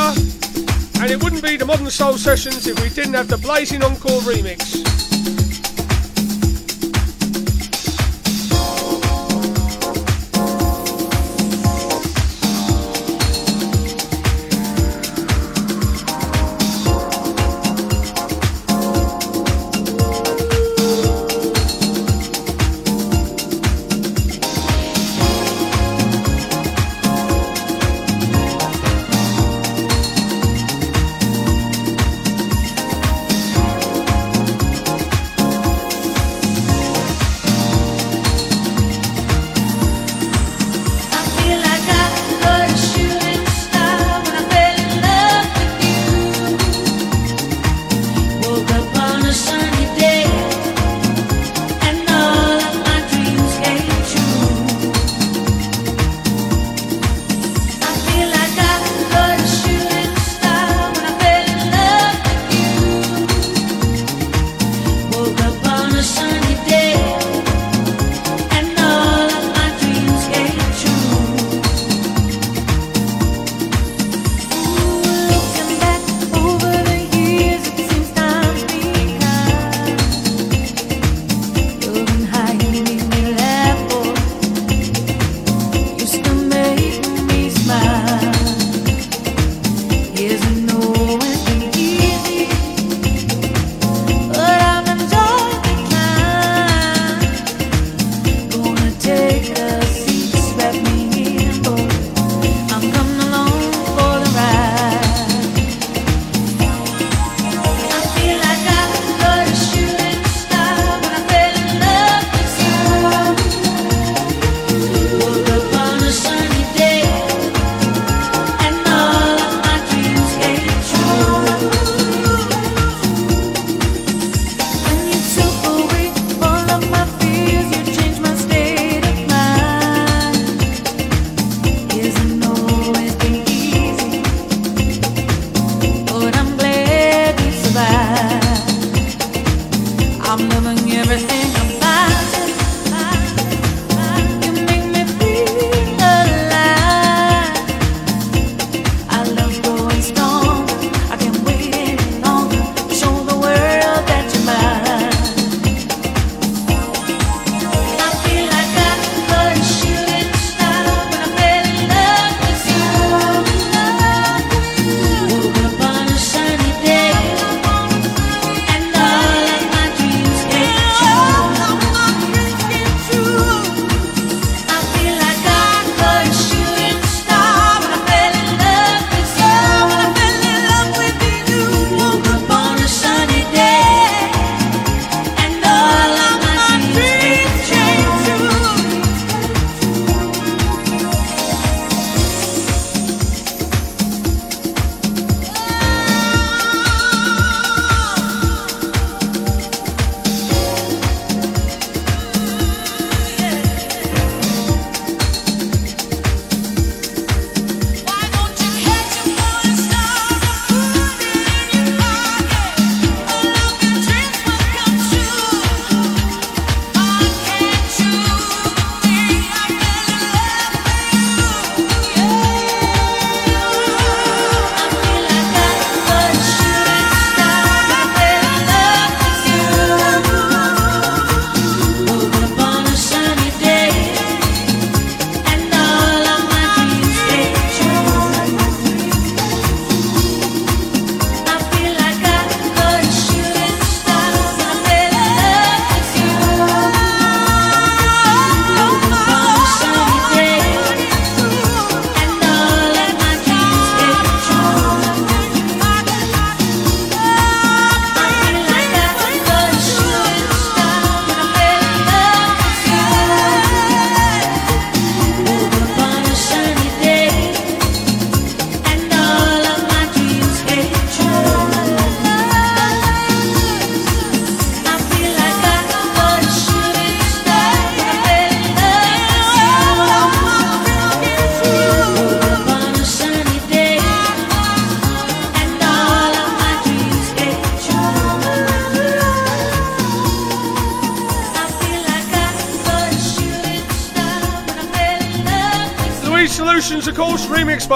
And it wouldn't be the Modern Soul Sessions if we didn't have the Blazing Encore remix.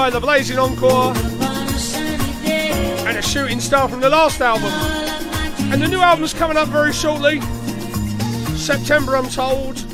by the Blazing Encore and a shooting star from the last album. And the new album's coming up very shortly. September, I'm told.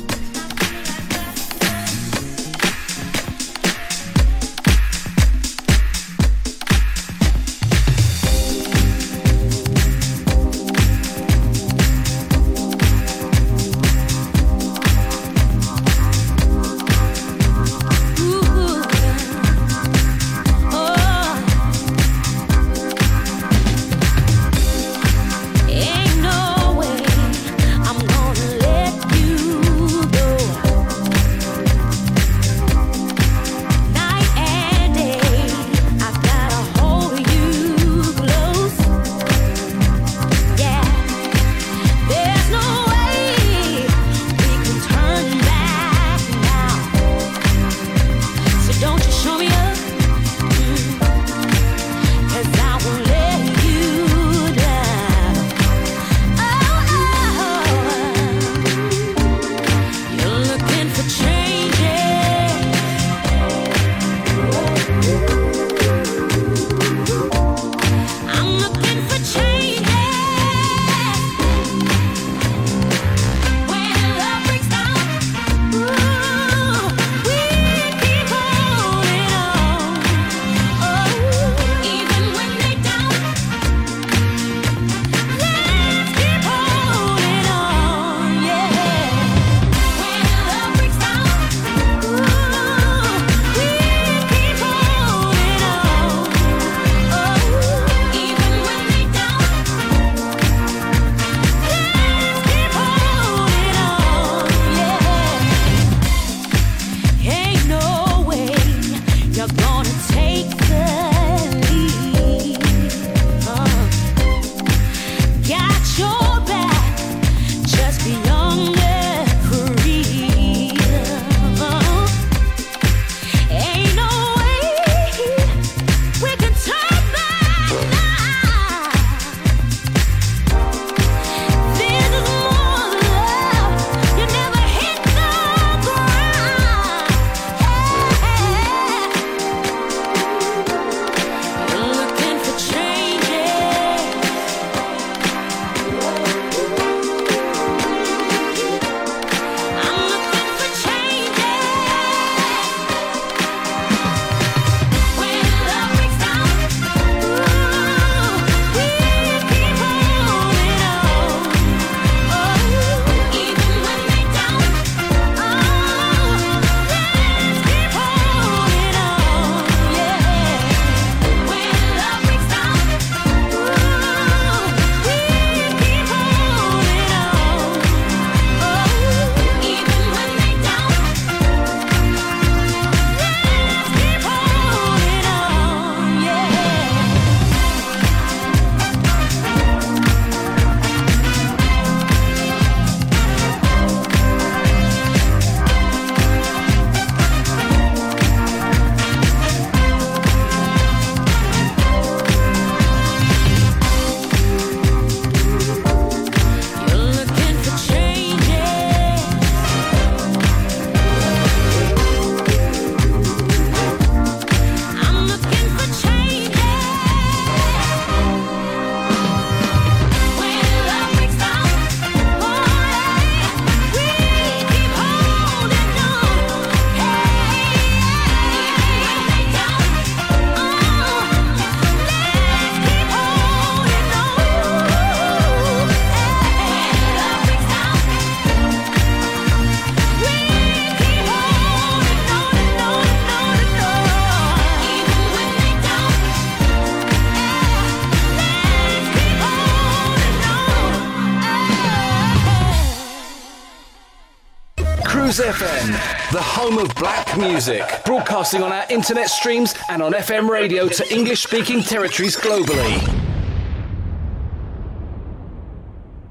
the home of black music, broadcasting on our internet streams and on FM radio to English speaking territories globally.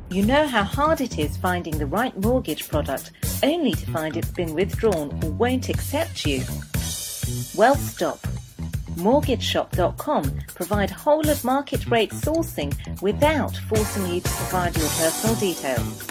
You know how hard it is finding the right mortgage product only to find it's been withdrawn or won't accept you. Well, stop. MortgageShop.com provide whole of market rate sourcing without forcing you to provide your personal details.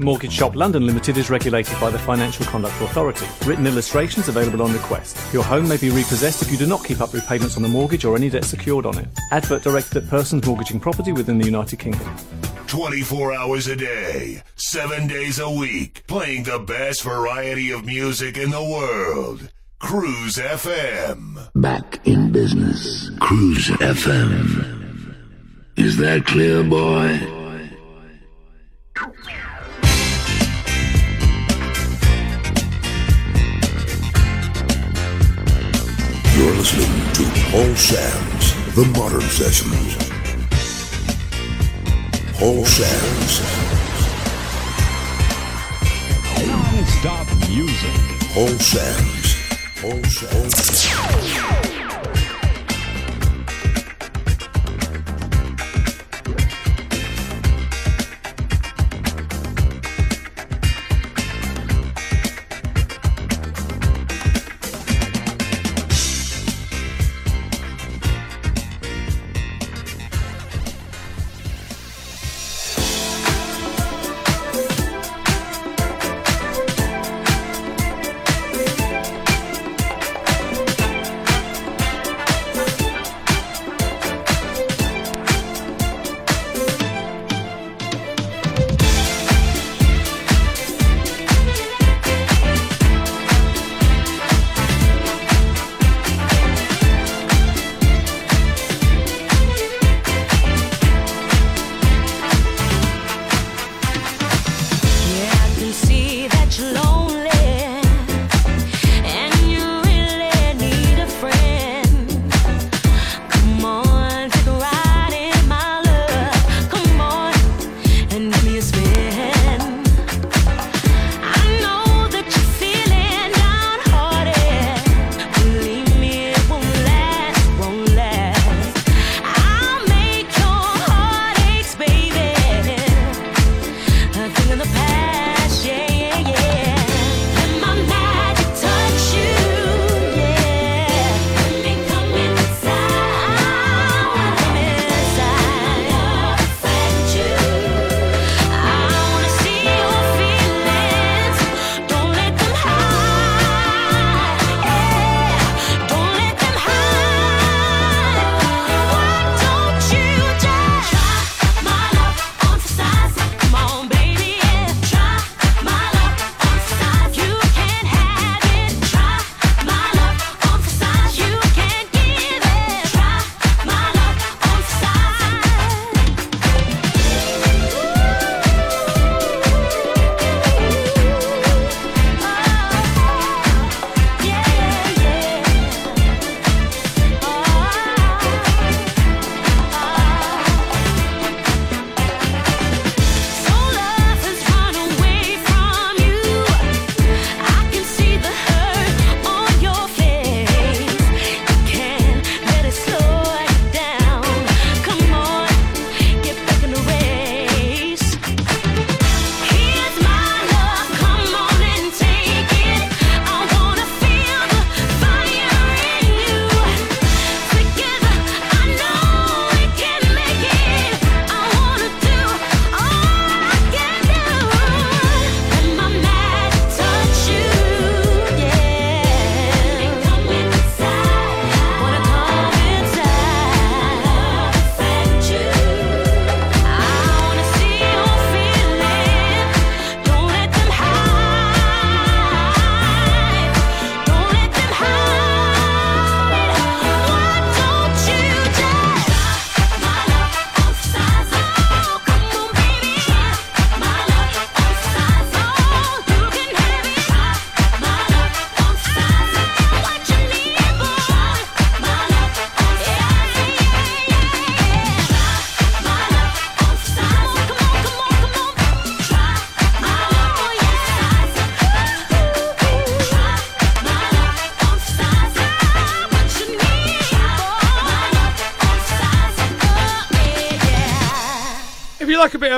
Mortgage Shop London Limited is regulated by the Financial Conduct Authority. Written illustrations available on request. Your home may be repossessed if you do not keep up repayments on the mortgage or any debt secured on it. Advert directed at persons mortgaging property within the United Kingdom. 24 hours a day, 7 days a week, playing the best variety of music in the world. Cruise FM. Back in business. Cruise FM. Is that clear, boy? Listening to Paul Sam's The Modern Sessions. Paul Sam's Non-stop music. Paul Sams Paul Sams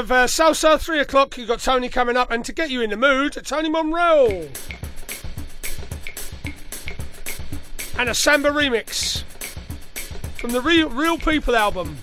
of uh, salsa, three o'clock, you've got Tony coming up, and to get you in the mood, Tony Monreal. And a samba remix from the Real, Real People album.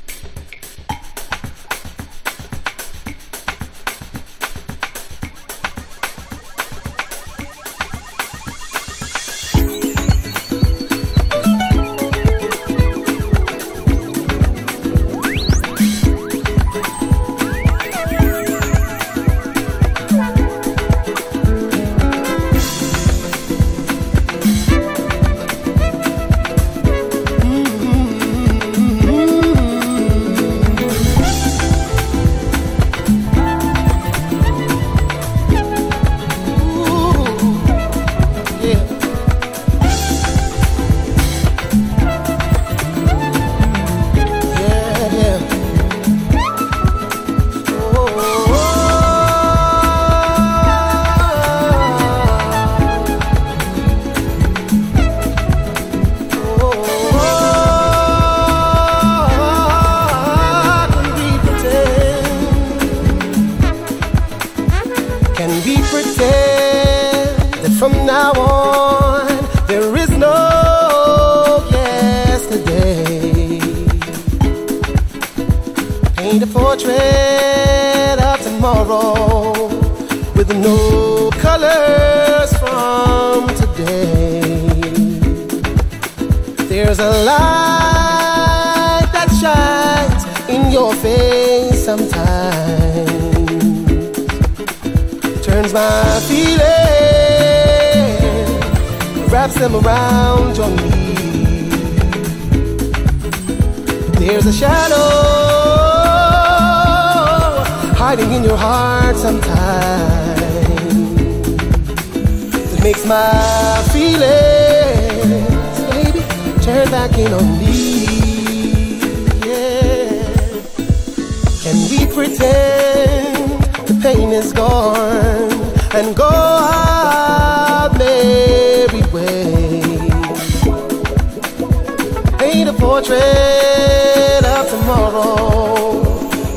Paint a portrait of tomorrow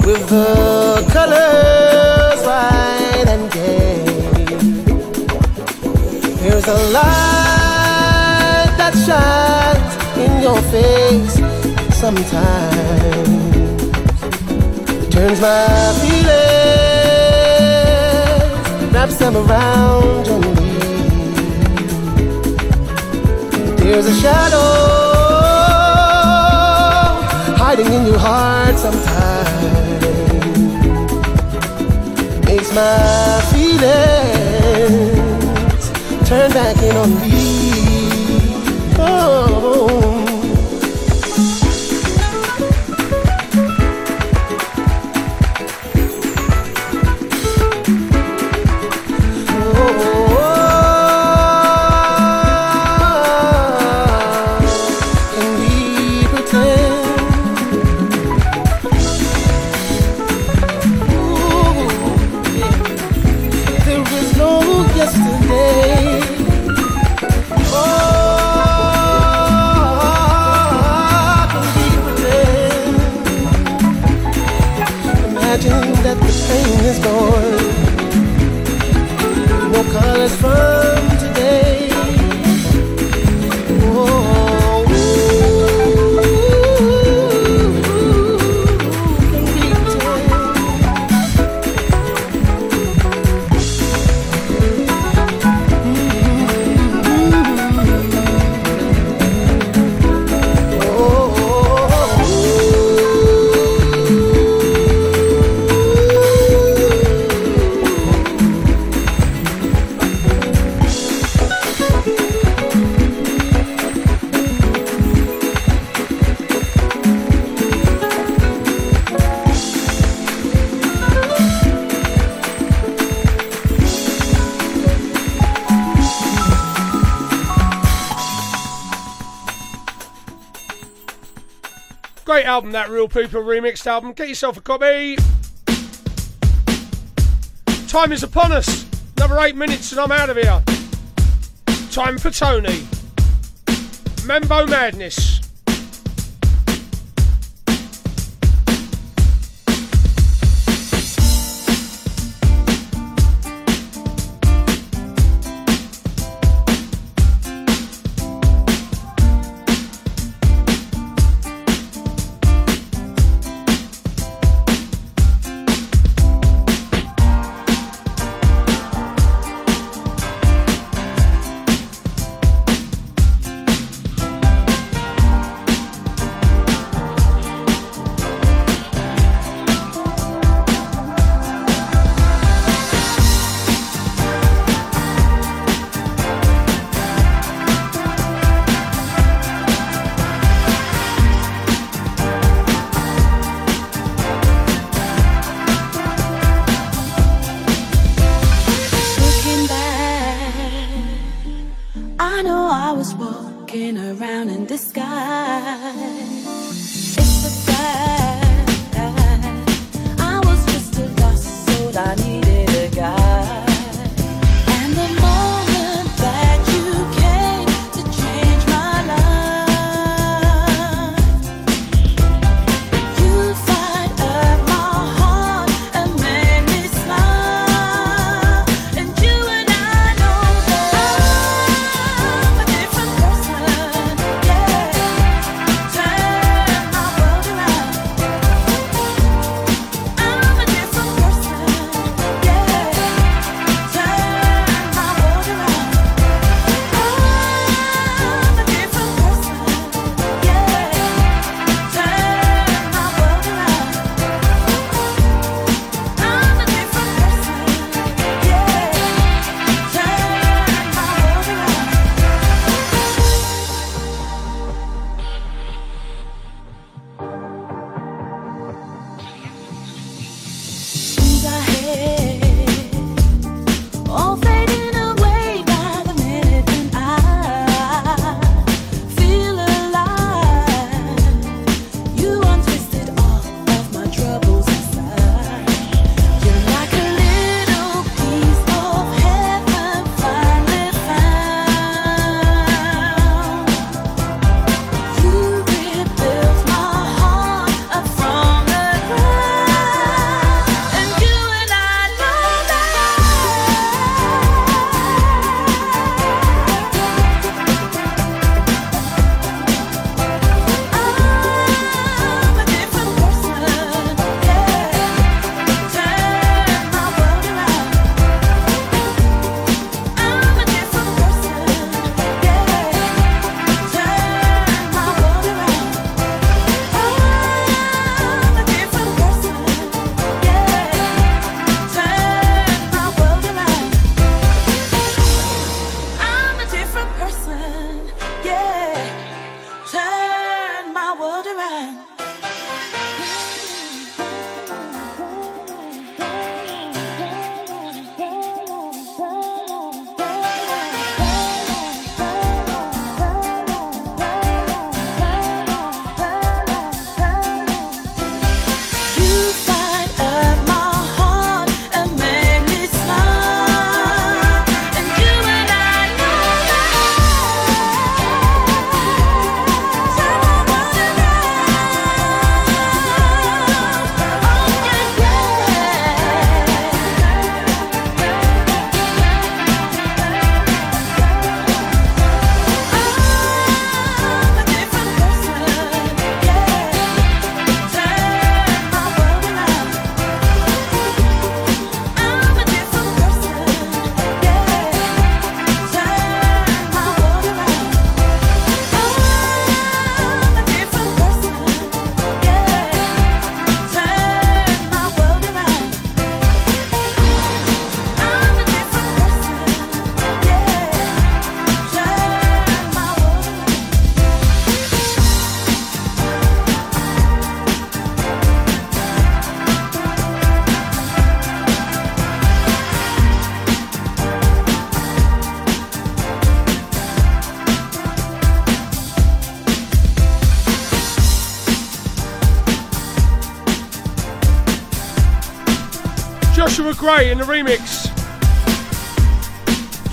with the colors bright and gay. There's a light that shines in your face sometimes. It turns my feelings wraps them around your knees. There's a shadow hiding in your heart sometimes. Makes my feelings turn back in on me. Real People remixed album. Get yourself a copy. Time is upon us. Another eight minutes and I'm out of here. Time for Tony. Mambo Madness. Ray in the remix.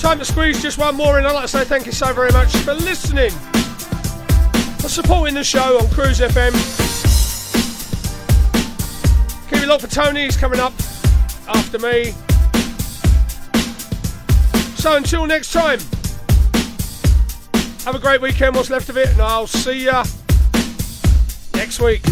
Time to squeeze just one more in. I'd like to say thank you so very much for listening, for supporting the show on Cruise FM. Keep it locked for Tony's coming up after me. So until next time, have a great weekend, what's left of it, and I'll see ya next week.